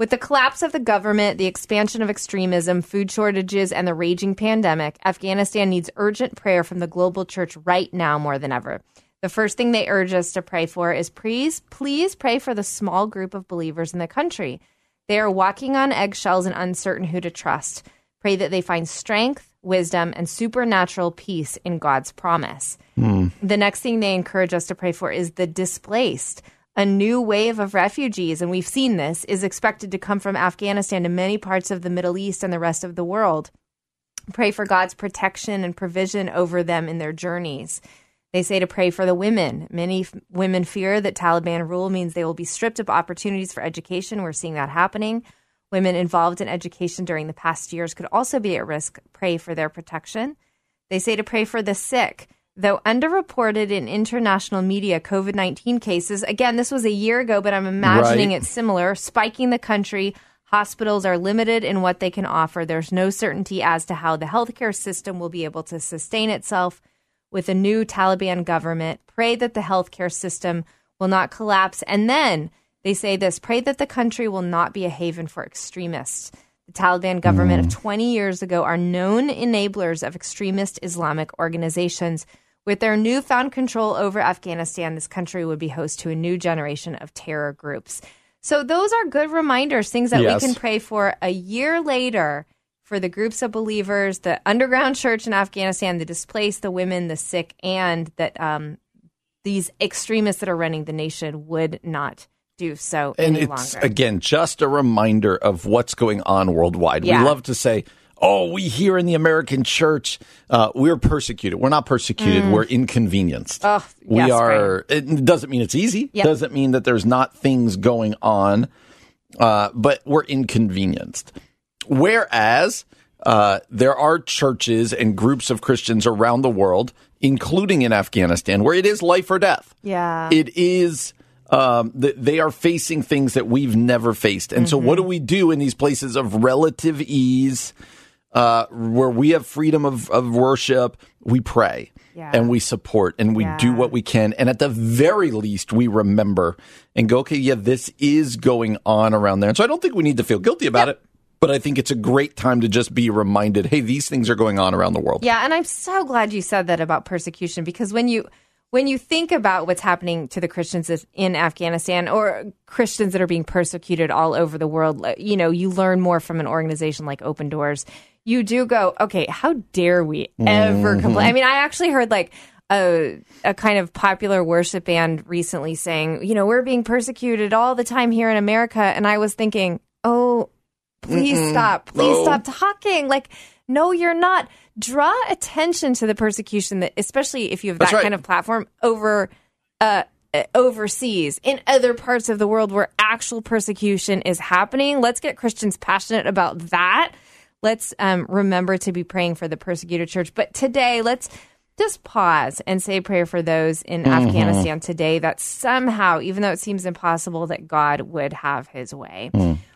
With the collapse of the government, the expansion of extremism, food shortages, and the raging pandemic, Afghanistan needs urgent prayer from the global church right now more than ever. The first thing they urge us to pray for is please, please pray for the small group of believers in the country. They are walking on eggshells and uncertain who to trust. Pray that they find strength, wisdom, and supernatural peace in God's promise. Hmm. The next thing they encourage us to pray for is the displaced. A new wave of refugees, and we've seen this, is expected to come from Afghanistan to many parts of the Middle East and the rest of the world. Pray for God's protection and provision over them in their journeys. They say to pray for the women. Many f- women fear that Taliban rule means they will be stripped of opportunities for education. We're seeing that happening. Women involved in education during the past years could also be at risk. Pray for their protection. They say to pray for the sick. Though underreported in international media, COVID 19 cases, again, this was a year ago, but I'm imagining Right. it's similar, spiking the country. Hospitals are limited in what they can offer. There's no certainty as to how the healthcare system will be able to sustain itself with a new Taliban government. Pray that the healthcare system will not collapse. And then they say this pray that the country will not be a haven for extremists. The Taliban government of 20 years ago are known enablers of extremist Islamic organizations. With their newfound control over Afghanistan, this country would be host to a new generation of terror groups. So, those are good reminders, things that Yes. we can pray for a year later for the groups of believers, the underground church in Afghanistan, the displaced, the women, the sick, and that um, these extremists that are running the nation would not do so and any it's longer. again just a reminder of what's going on worldwide. Yeah. We love to say, oh, we here in the American church, uh, we're persecuted. We're not persecuted. We're inconvenienced. Oh, we yes, are. It doesn't mean it's easy. Yep. Doesn't mean that there's not things going on, uh, but we're inconvenienced. Whereas uh, there are churches and groups of Christians around the world, including in Afghanistan, where it is life or death. Yeah. It is. Um, th- they are facing things that we've never faced, and so what Mm-hmm. do we do in these places of relative ease, uh, where we have freedom of, of worship? We pray Yeah. and we support and we do what we can, and at the very least, we remember and go, okay, yeah, this is going on around there, and so I don't think we need to feel guilty about it. But I think it's a great time to just be reminded, hey, these things are going on around the world. Yeah, and I'm so glad you said that about persecution because when you when you think about what's happening to the Christians in Afghanistan or Christians that are being persecuted all over the world, you know, you learn more from an organization like Open Doors. You do go, okay, how dare we ever Mm-hmm. complain? I mean, I actually heard like a a kind of popular worship band recently saying, you know, we're being persecuted all the time here in America, and I was thinking, oh, please stop please No. stop talking like no you're not. Draw attention to the persecution that especially if you have that right. kind of platform over uh uh, overseas in other parts of the world where actual persecution is happening. Let's get christians passionate about that. Let's um, remember to be praying for the persecuted church. But today let's just pause and say prayer for those in Afghanistan today that somehow, even though it seems impossible, that God would have his way.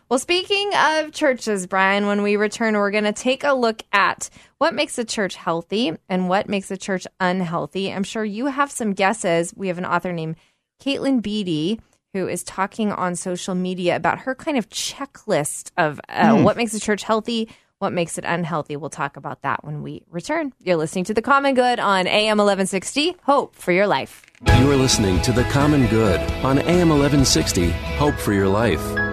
Well, speaking of churches, Brian, when we return, we're going to take a look at what makes a church healthy and what makes a church unhealthy. I'm sure you have some guesses. We have an author named Caitlin Beatty who is talking on social media about her kind of checklist of uh, what makes a church healthy, what makes it unhealthy. We'll talk about that when we return. You're listening to The Common Good on AM 1160. Hope for your life. You are listening to The Common Good on AM 1160. Hope for your life.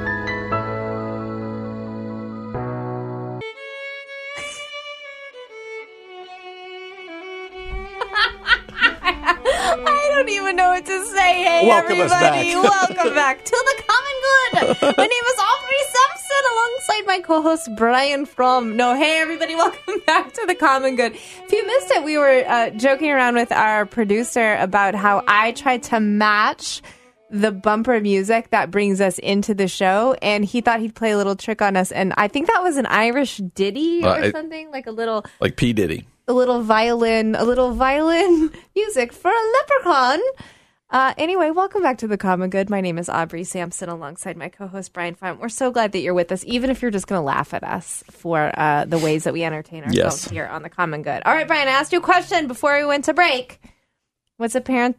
Don't even know what to say. Hey, Welcome everybody. back. Welcome back to the Common Good. My name is Aubrey Sampson alongside my co host Brian Fromm. No, hey, everybody. Welcome back to the Common Good. If you missed it, we were uh, joking around with our producer about how I tried to match the bumper music that brings us into the show, and he thought he'd play a little trick on us. And I think that was an Irish ditty or Uh, it- something, like a little Like P. Diddy. A little violin, a little violin music for a leprechaun. Uh, anyway, welcome back to the Common Good. My name is Aubrey Sampson, alongside my co-host Brian Fine. We're so glad that you're with us, even if you're just going to laugh at us for uh, the ways that we entertain ourselves Yes. here on the Common Good. All right, Brian, I asked you a question before we went to break. What's a parent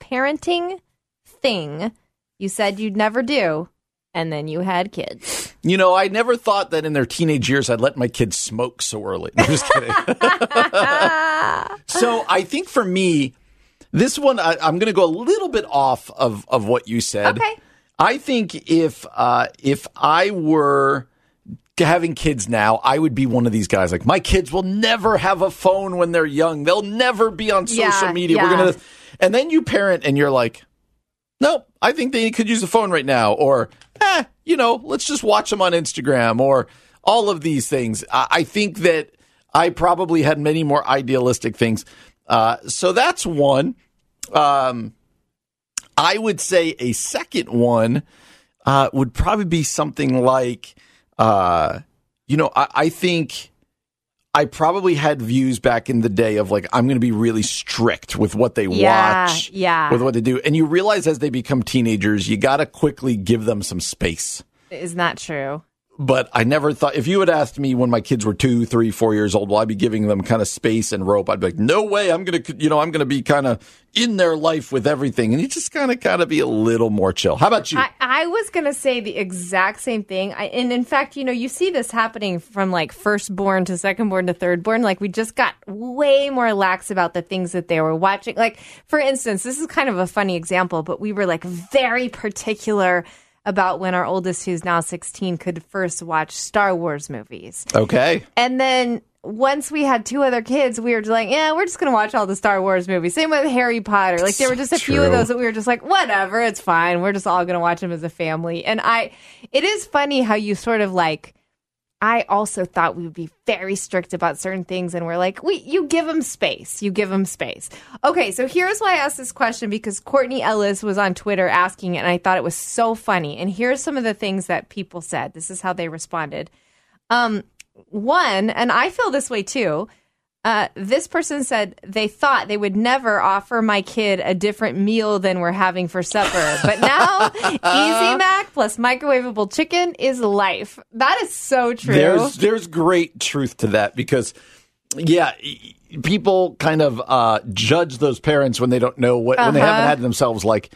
parenting thing you said you'd never do, and then you had kids? You know, I never thought that in their teenage years I'd let my kids smoke so early. I'm just kidding. so I think for me, this one I, I'm going to go a little bit off of of what you said. Okay. I think if uh, if I were having kids now, I would be one of these guys. Like my kids will never have a phone when they're young. They'll never be on social Yeah, media. We're gonna, and then you parent and you're like, nope, I think they could use a phone right now. Or, eh, you know, let's just watch them on Instagram or all of these things. I, I think that I probably had many more idealistic things. Uh, so that's one. Um, I would say a second one uh, would probably be something like, uh, you know, I, I think I probably had views back in the day of like, I'm going to be really strict with what they Yeah, watch, yeah. with what they do. And you realize as they become teenagers, you got to quickly give them some space. Isn't that true? But I never thought, if you had asked me when my kids were two, three, four years old, will I be giving them kind of space and rope? I'd be like, no way. I'm to, you know, I'm to be kind of in their life with everything. And you just kind of, of be a little more chill. How about you? I, I was to say the exact same thing. I, and in fact, you know, you see this happening from like firstborn to secondborn to thirdborn. Like we just got way more lax about the things that they were watching. Like, for instance, this is kind of a funny example, but we were like very particular about when our oldest, who's now 16, could first watch Star Wars movies. okay. And then once we had two other kids, we were just like, yeah, we're just going to watch all the Star Wars movies. Same with Harry Potter. Like there were just a few of those that we were just like, whatever, it's fine. We're just all going to watch them as a family. And I, it is funny how you sort of like, I also thought we would be very strict about certain things, and we're like, we you give them space, you give them space. Okay, so here's why I asked this question because Courtney Ellis was on Twitter asking it, and I thought it was so funny. And here's some of the things that people said. This is how they responded. Um, one, and I feel this way too. Uh, this person said they thought they would never offer my kid a different meal than we're having for supper. But now, Easy Mac plus microwavable chicken is life. That is so true. There's there's great truth to that because yeah, people kind of uh, judge those parents when they don't know what when they Uh-huh. haven't had themselves like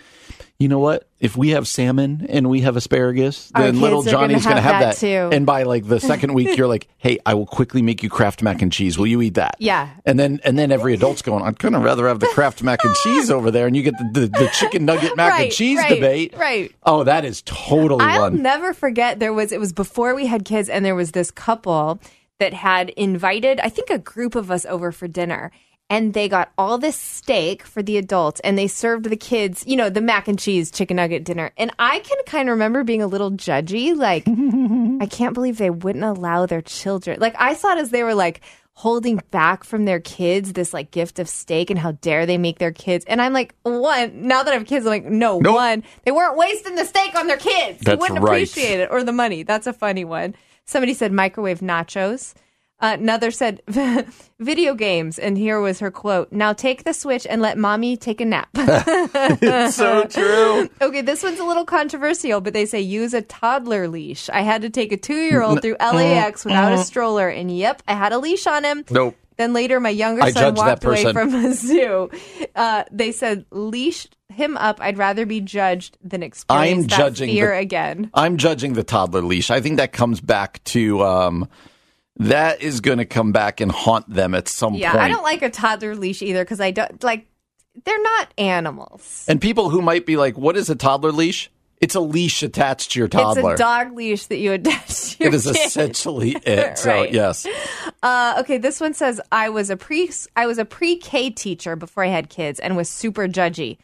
you know what? If we have salmon and we have asparagus, Our then little kids are gonna Johnny's going to have that too. And by like the second week, you're like, "Hey, I will quickly make you Kraft mac and cheese. Will you eat that?" Yeah. And then and then every adult's going, "I'd kind of rather have the Kraft mac and cheese over there," and you get the, the, the chicken nugget mac and cheese right, debate. right. Oh, that is totally one. I'll one. never forget there was it was before we had kids and there was this couple that had invited I think a group of us over for dinner and they got all this steak for the adults and they served the kids, you know, the mac and cheese chicken nugget dinner. And I can kind of remember being a little judgy like I can't believe they wouldn't allow their children. Like I saw it as they were like holding back from their kids this like gift of steak and how dare they make their kids and i'm like one now that i have kids i'm like no Nope. one they weren't wasting the steak on their kids they That's wouldn't right. appreciate it or the money that's a funny one somebody said microwave nachos uh, another said video games and here was her quote now take the switch and let mommy take a nap it's so true. Okay, this one's a little controversial, but they say use a toddler leash. I had to take a two year old through LAX without a stroller, and yep, I had a leash on him. Nope. Then later, my younger I son walked away from a zoo. Uh, they said, leash him up. I'd rather be judged than experience I'm that judging fear the- again. I'm judging the toddler leash. I think that comes back to um, that is going to come back and haunt them at some Yeah, point. Yeah, I don't like a toddler leash either because I don't like. They're not animals. and people who might be like, "What is a toddler leash?" It's a leash attached to your toddler. It's a dog leash that you attach to your it is kid. essentially it. So Right. yes, Uh, okay, this one says I was a pre I was a pre K teacher before I had kids and was super judgy.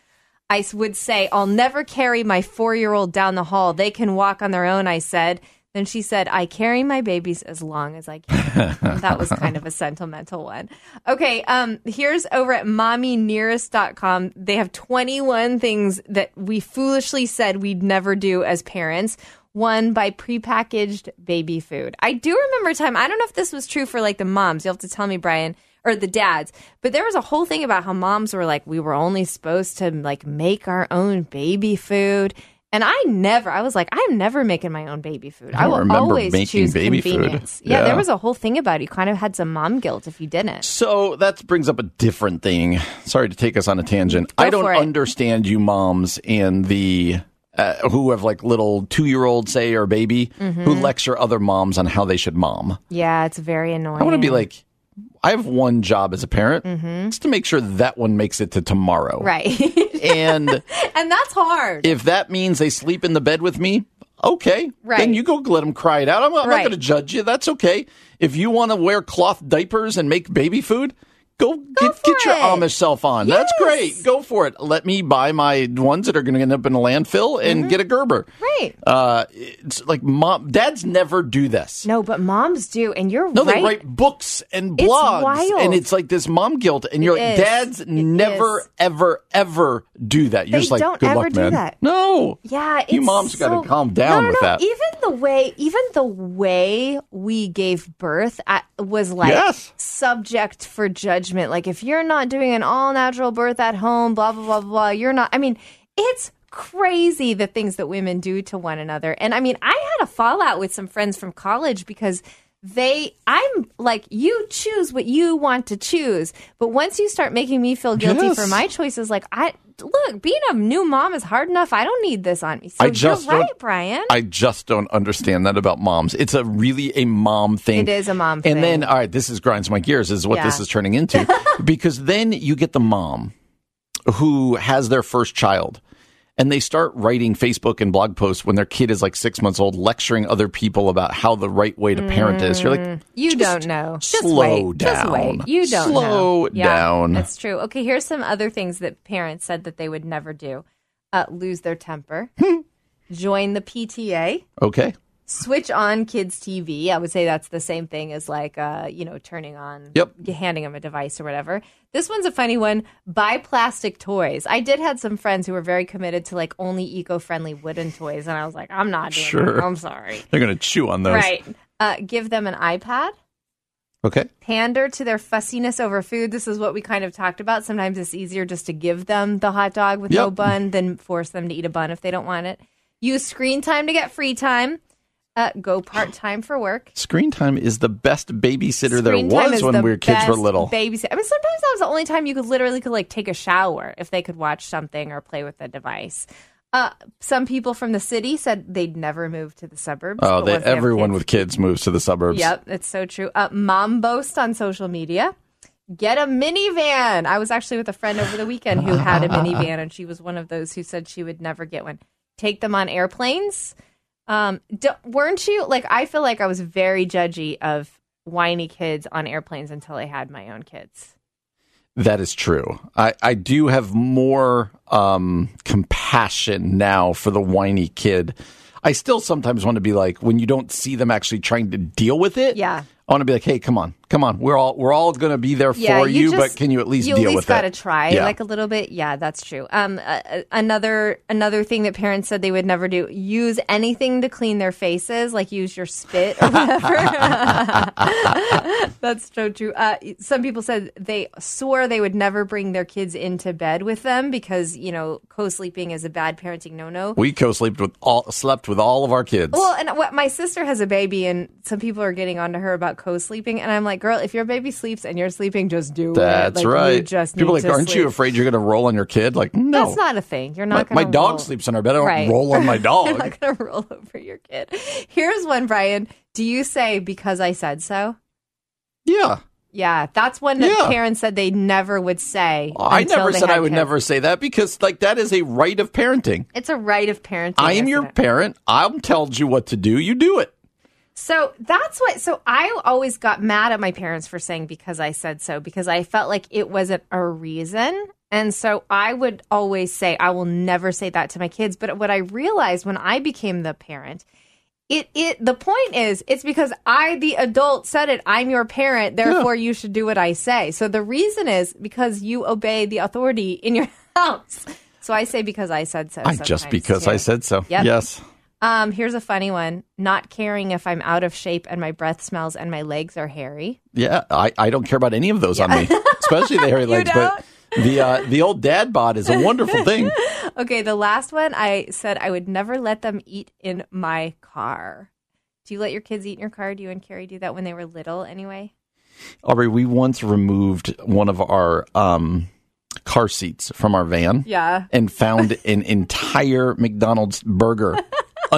I would say I'll never carry my four year old down the hall. They can walk on their own. I said. Then she said, I carry my babies as long as I can. that was kind of a sentimental one. Okay, um, here's over at mommynearest.com. They have 21 things that we foolishly said we'd never do as parents. One by prepackaged baby food. I do remember a time, I don't know if this was true for like the moms. You'll have to tell me, Brian, or the dads, but there was a whole thing about how moms were like, we were only supposed to like make our own baby food. And I never, I was like, I'm never making my own baby food. I, don't will remember always making choose baby food. convenience. Yeah, Yeah. there was a whole thing about it. You kind of had some mom guilt if you didn't. So that brings up a different thing. Sorry to take us on a tangent. I don't understand you moms and the uh, who have like little two year old say or baby Mm-hmm. who lecture other moms on how they should mom. Yeah, it's very annoying. I want to be like, I have one job as a parent. Mm-hmm. It's to make sure that one makes it to tomorrow. right, And and that's hard. if that means they sleep in the bed with me, okay. Right. Then you go let them cry it out. I'm, I'm not going to judge you. That's okay. If you want to wear cloth diapers and make baby food, go, get, get your. Amish self on. That's great. Go for it. Let me buy my ones that are going to end up in a landfill and get a Gerber. Mm-hmm. Right. Uh, it's like mom, dads never do this. no, but moms do, and you're No, right. they write books and It's blogs, wild. and it's like this mom guilt. And you're like, dads It never, is. ever, ever do that. You're They just like, don't good ever luck, do man. that. No, Yeah, it's you moms got to calm down no, no, with no. that. Even the way, even the way we gave birth was like Yes. subject for judgment. Like if you're not doing an all natural birth at home, blah blah blah, blah, you're not. I mean, it's crazy the things that women do to one another. And I mean, I had a fallout with some friends from college because they i'm like you choose what you want to choose but once you start making me feel guilty Yes. for my choices like i look being a new mom is hard enough i don't need this on me so I just you're right brian I just don't understand that about moms. It's a really a mom thing. It is a mom And then, all right, this is grinds my gears. Is what this is turning into because then you get the mom who has their first child. And they start writing Facebook and blog posts when their kid is like six months old, lecturing other people about how the right way to parent is. You're like, you just don't know. Just slow wait. down. just wait. You don't slow know Yeah, down. that's true. Okay here's some other things that parents said that they would never do. Uh, lose their temper. Join the pta Okay. Switch on kids' TV. I would say that's the same thing as like, uh, you know, turning on, Yep. handing them a device or whatever. This one's a funny one. Buy plastic toys. I did had some friends who were very committed to like only eco-friendly wooden toys, and I was like, I'm not doing Sure. that. I'm sorry. They're going to chew on those. Right. Uh, give them an iPad. Okay. pander to their fussiness over food. This is what we kind of talked about. Sometimes it's easier just to give them the hot dog with no bun than force them to eat a bun if they don't want it. Use screen time to get free time. Uh, go part time for work. Screen time is the best babysitter Screen there was when we were kids were little. Babysit. I mean, sometimes that was the only time you could literally could like take a shower if they could watch something or play with the device. Uh, some people from the city said they'd never move to the suburbs. oh, they everyone kids- with kids moves to the suburbs. Yep, it's so true. Uh, mom boast on social media. Get a minivan. I was actually with a friend over the weekend who had a minivan, and she was one of those who said she would never get one. Take them on airplanes. Um, d- weren't you like? I feel like I was very judgy of whiny kids on airplanes until I had my own kids. That is true. I, I do have more um, compassion now for the whiny kid. I still sometimes want to be like when you don't see them actually trying to deal with it. Yeah. I want to be like, hey, come on, come on. We're all we're all going to be there Yeah, for you, just- but can you at least you deal at least with gotta it? try Yeah. like a little bit. Yeah, that's true. Um, uh, uh, another another thing that parents said they would never do: use anything to clean their faces, like use your spit or whatever. that's so true. Uh, some people said they swore they would never bring their kids into bed with them because you know co-sleeping is a bad parenting no-no. we co-slept with all slept with all of our kids. Well, and what my sister has a baby, and some people are getting onto her about co-sleeping, and I'm like, girl, if your baby sleeps and you're sleeping, just do it. That's Like, you right. just People like, to aren't you afraid you're going to roll on your kid? Like, no. That's not a thing. You're not. my My dog roll. sleeps in our bed. I don't Right. roll on my dog. I'm not gonna roll over your kid. Here's one, Brian. Do you say because I said so? yeah. Yeah, that's one that Yeah. parents said they never would say. I never said I would kids. never say that because like that is a right of parenting. It's a right of parenting. I am your it? parent. I'm telling you what to do. You do it. So that's what. So I always got mad at my parents for saying because I said so because I felt like it wasn't a reason. And so I would always say, I will never say that to my kids. But what I realized when I became the parent, it it the point is it's because I the adult said it. I'm your parent, therefore you should do what I say. So the reason is because you obey the authority in your house. So I say because I said so. I just because too. I said so. Yep. Yes. Um, here's a funny one. Not caring if I'm out of shape and my breath smells and my legs are hairy. Yeah. I, I don't care about any of those on me, especially the hairy legs. But the uh, the old dad bod is a wonderful thing. Okay, the last one I said I would never let them eat in my car. Do you let your kids eat in your car? Do you and Carrie do that when they were little anyway? Aubrey, we once removed one of our um, car seats from our van. Yeah. and found an entire McDonald's burger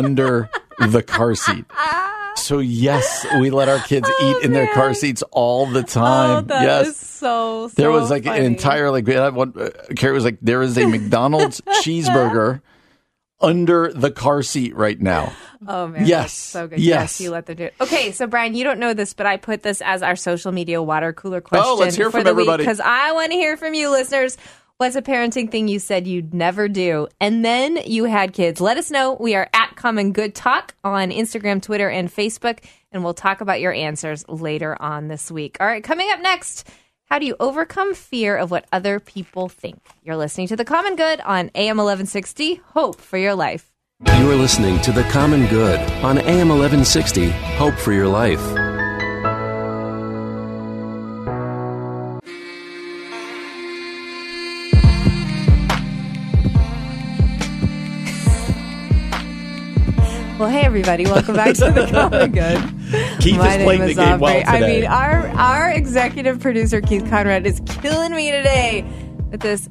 under the car seat. So yes, we let our kids eat in their car seats all the time. yes. so, there was like an entire like one uh, Carrie was like there is a McDonald's cheeseburger under the car seat right now. Oh man, Yes. so good. Yes. you let them do it. Okay, so Brian, you don't know this, but I put this as our social media water cooler question. Oh, let's hear for from everybody. because I want to hear from you, listeners. What's a parenting thing you said you'd never do, and then you had kids? Let us know. We are at Common Good Talk on Instagram, Twitter, and Facebook, and we'll talk about your answers later on this week. All right, coming up next. How do you overcome fear of what other people think? You're listening to The Common Good on AM 1160. Hope for your life. You are listening to The Common Good on AM 1160. Hope for your life. Well, hey everybody, welcome back to the Common Good. Keith My is playing name the is game well Aubrey. I mean, our our executive producer Keith Conrad is killing me today with this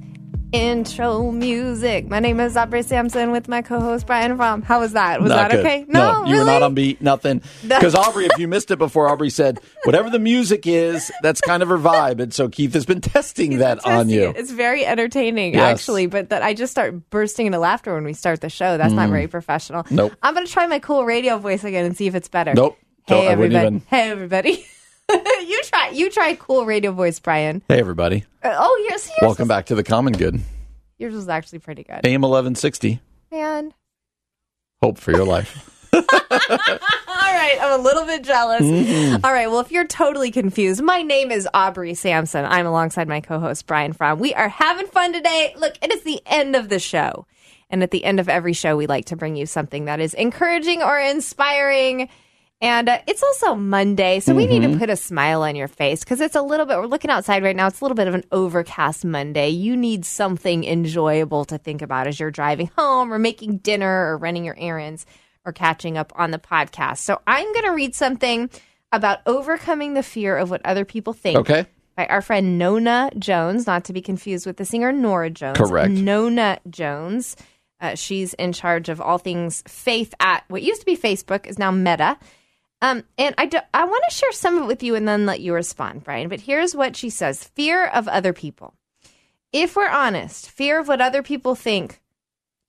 intro music. My name is Aubrey Sampson with my co-host Brian Fromm. How was that? Was Not that good. okay? No, you were not on beat. Nothing. Because Aubrey, if you missed it before, Aubrey said whatever the music is, that's kind of her vibe, and so Keith has been testing He's that been on you. it. It's very entertaining, Yes. actually. But that I just start bursting into laughter when we start the show. That's not very professional. Mm. Nope. I'm going to try my cool radio voice again and see if it's better. Nope. Don't- Hey wouldn't everybody. Hey everybody. you try. You try cool radio voice, Brian. Hey, everybody. Uh, oh, yours Welcome was- back to the Common Good. Yours was actually pretty good. AM 1160. Man. Hope for your life. All right, I'm a little bit jealous. All right, well, if you're totally confused, my name is Aubrey Sampson. I'm alongside my co host, Brian Fromm. We are having fun today. Look, it is the end of the show. And at the end of every show, we like to bring you something that is encouraging or inspiring. And uh, it's also Monday, so we need to put a smile on your face because it's a little bit, we're looking outside right now. It's a little bit of an overcast Monday. You need something enjoyable to think about as you're driving home or making dinner or running your errands or catching up on the podcast. So I'm going to read something about overcoming the fear of what other people think. Okay. By our friend Nona Jones, not to be confused with the singer Norah Jones. Correct. Nona Jones. Uh, she's in charge of all things faith at what used to be Facebook, is now Meta. Um, and I, do, I want to share some of it with you and then let you respond, Brian. But here's what she says Fear of other people. If we're honest, fear of what other people think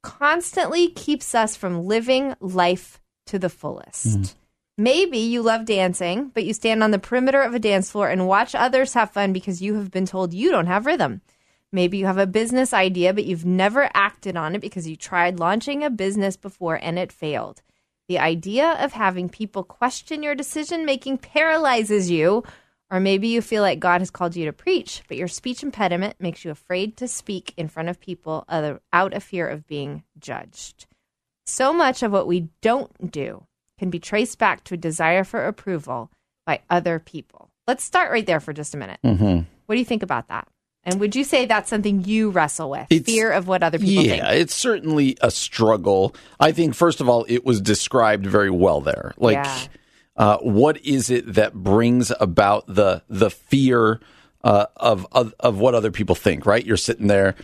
constantly keeps us from living life to the fullest. Maybe you love dancing, but you stand on the perimeter of a dance floor and watch others have fun because you have been told you don't have rhythm. Maybe you have a business idea, but you've never acted on it because you tried launching a business before and it failed. The idea of having people question your decision making paralyzes you. Or maybe you feel like God has called you to preach, but your speech impediment makes you afraid to speak in front of people out of fear of being judged. So much of what we don't do can be traced back to a desire for approval by other people. Let's start right there for just a minute. Mm-hmm. What do you think about that? And would you say that's something you wrestle with? It's- fear of what other people yeah, think? Yeah, it's certainly a struggle. I think, first of all, it was described very well there. Like, Yeah. uh, what is it that brings about the the fear uh, of, of of what other people think? Right? You're sitting there,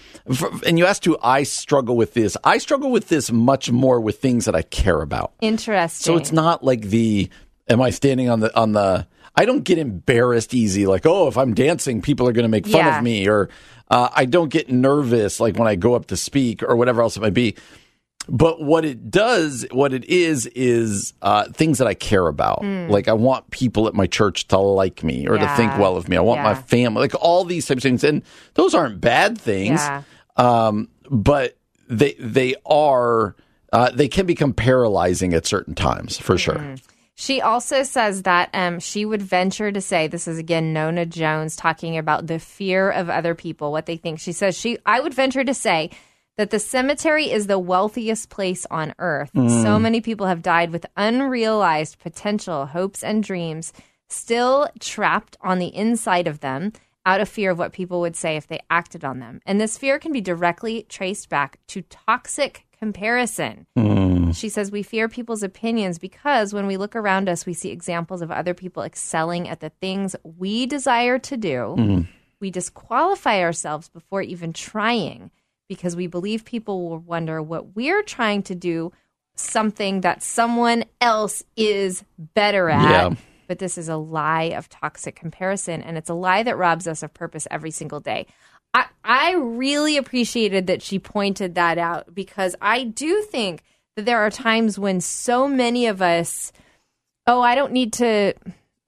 and you asked who I struggle with this. I struggle with this much more with things that I care about. Interesting. So it's not like the am I standing on the on the I don't get embarrassed easy like oh if I'm dancing people are going to make fun Yeah. of me or uh, I don't get nervous like when I go up to speak or whatever else it might be. But what it does, what it is, is uh, things that I care about. Like I want people at my church to like me or to think well of me. I want my family, like all these types of things, and those aren't bad things. Yeah. Um, but they they are uh, they can become paralyzing at certain times for sure. She also says that um, she would venture to say, this is again Nona Jones talking about the fear of other people, what they think. She says, she, I would venture to say that the cemetery is the wealthiest place on earth. So many people have died with unrealized potential, hopes, and dreams still trapped on the inside of them out of fear of what people would say if they acted on them. And this fear can be directly traced back to toxic comparison. Mm. She says we fear people's opinions because when we look around us, we see examples of other people excelling at the things we desire to do. Mm-hmm. We disqualify ourselves before even trying because we believe people will wonder what we're trying to do, something that someone else is better at. Yeah. But this is a lie of toxic comparison, and it's a lie that robs us of purpose every single day. I, I really appreciated that she pointed that out because I do think that there are times when so many of us, oh, I don't need to,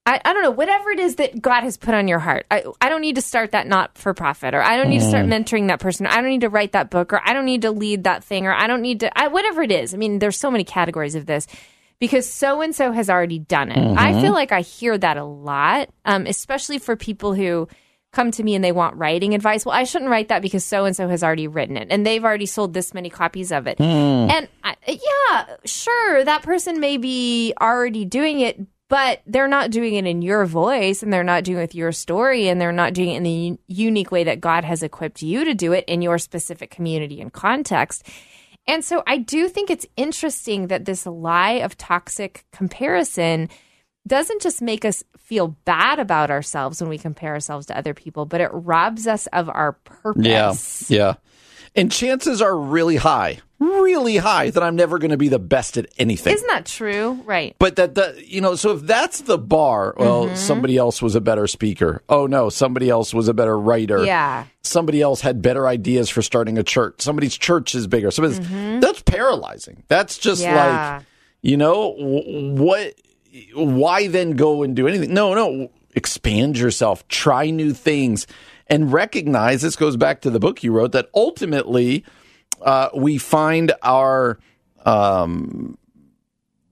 I, I don't know, whatever it is that God has put on your heart. I, I don't need to start that not for profit, or I don't need to start mentoring that person, or I don't need to write that book, or I don't need to lead that thing, or I don't need to, I, whatever it is. I mean, there's so many categories of this because so and so has already done it. I feel like I hear that a lot, um, especially for people who come to me and they want writing advice. Well, I shouldn't write that because so and so has already written it and they've already sold this many copies of it. Hmm. And I, yeah, sure, that person may be already doing it, but they're not doing it in your voice and they're not doing it with your story and they're not doing it in the u- unique way that God has equipped you to do it in your specific community and context. And so I do think it's interesting that this lie of toxic comparison doesn't just make us feel bad about ourselves when we compare ourselves to other people, but it robs us of our purpose. Yeah, yeah. And chances are really high, really high that I'm never going to be the best at anything. Isn't that true? Right. but that the you know, so if that's the bar, well, Mm-hmm. somebody else was a better speaker. Oh no, somebody else was a better writer. Yeah. Somebody else had better ideas for starting a church. Somebody's church is bigger. Somebody's that's paralyzing. That's just Mm-hmm. Yeah. like you know what why then go and do anything? No, no, expand yourself, try new things and recognize this goes back to the book you wrote that ultimately uh, we find our um,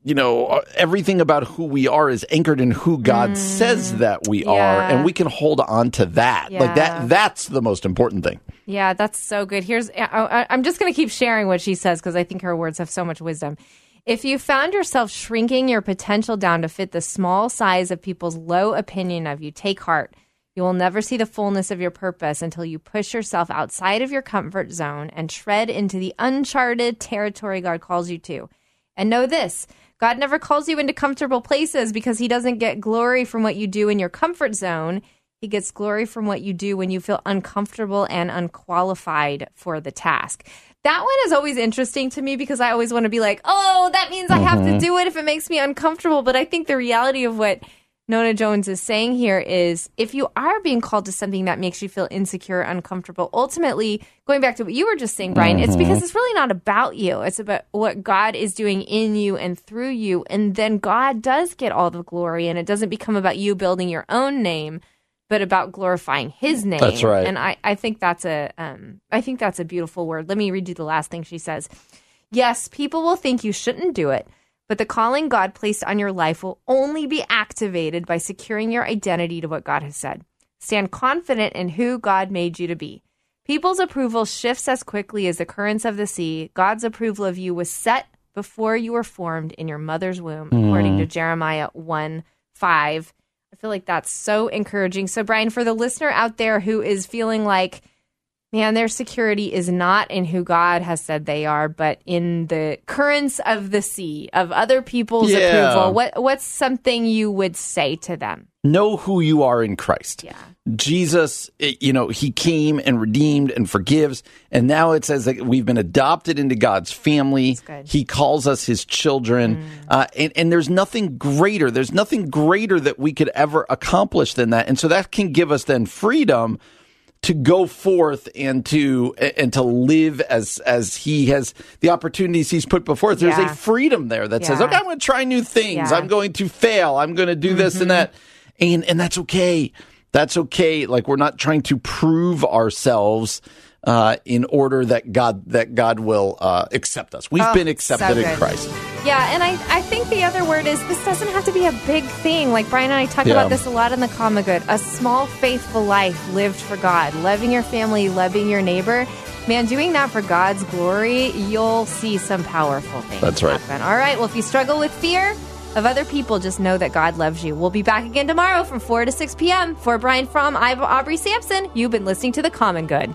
you know, everything about who we are is anchored in who God says that we are, Mm. And we can hold on to that. Like that. That's the most important thing. Yeah, that's so good. Here's I, I'm just going to keep sharing what she says because I think her words have so much wisdom. If you found yourself shrinking your potential down to fit the small size of people's low opinion of you, take heart. You will never see the fullness of your purpose until you push yourself outside of your comfort zone and tread into the uncharted territory God calls you to. And know this God never calls you into comfortable places because he doesn't get glory from what you do in your comfort zone. He gets glory from what you do when you feel uncomfortable and unqualified for the task. That one is always interesting to me because I always want to be like, oh, that means I have to mm-hmm. do it if it makes me uncomfortable. But I think the reality of what Nona Jones is saying here is if you are being called to something that makes you feel insecure, uncomfortable, ultimately, going back to what you were just saying, Brian, it's mm-hmm. because it's really not about you. It's about what God is doing in you and through you. And then God does get all the glory, and it doesn't become about you building your own name, but about glorifying his name. That's right. And I, I think that's a um, I think that's a beautiful word. Let me read you the last thing she says. Yes, people will think you shouldn't do it, but the calling God placed on your life will only be activated by securing your identity to what God has said. Stand confident in who God made you to be. People's approval shifts as quickly as the currents of the sea. God's approval of you was set before you were formed in your mother's womb, according to Jeremiah 1 5. I feel like that's so encouraging. So, Brian, for the listener out there who is feeling like, man, their security is not in who God has said they are, but in the currents of the sea of other people's Yeah. approval, what what's something you would say to them? Know who you are in Christ. Yeah. Jesus, eh, you know, he came and redeemed and forgives. And now it says that we've been adopted into God's family. good. He calls us his children. Uh, and, and there's nothing greater. There's nothing greater that we could ever accomplish than that. And so that can give us then freedom to go forth and to and to live as as he has the opportunities he's put before us. There's Yeah. a freedom there that says, okay, I'm going to try new things. Yeah. Mm-hmm. I'm going to fail. I'm going to do this and that, and and that's okay. That's okay. Like we're not trying to prove ourselves uh, in order that God that God will uh, accept us. We've Oh, been accepted so in. Christ. Yeah, and I, I think the other word is this doesn't have to be a big thing. Like Brian and I talk Yeah. about this a lot in the Common Good. A small, faithful life lived for God, loving your family, loving your neighbor. Man, doing that for God's glory, you'll see some powerful things. That's right. happen. All right. Well, if you struggle with fear of other people, just know that God loves you. We'll be back again tomorrow from 4 to 6 p.m. For Brian Fromm, I'm Aubrey Sampson. You've been listening to The Common Good.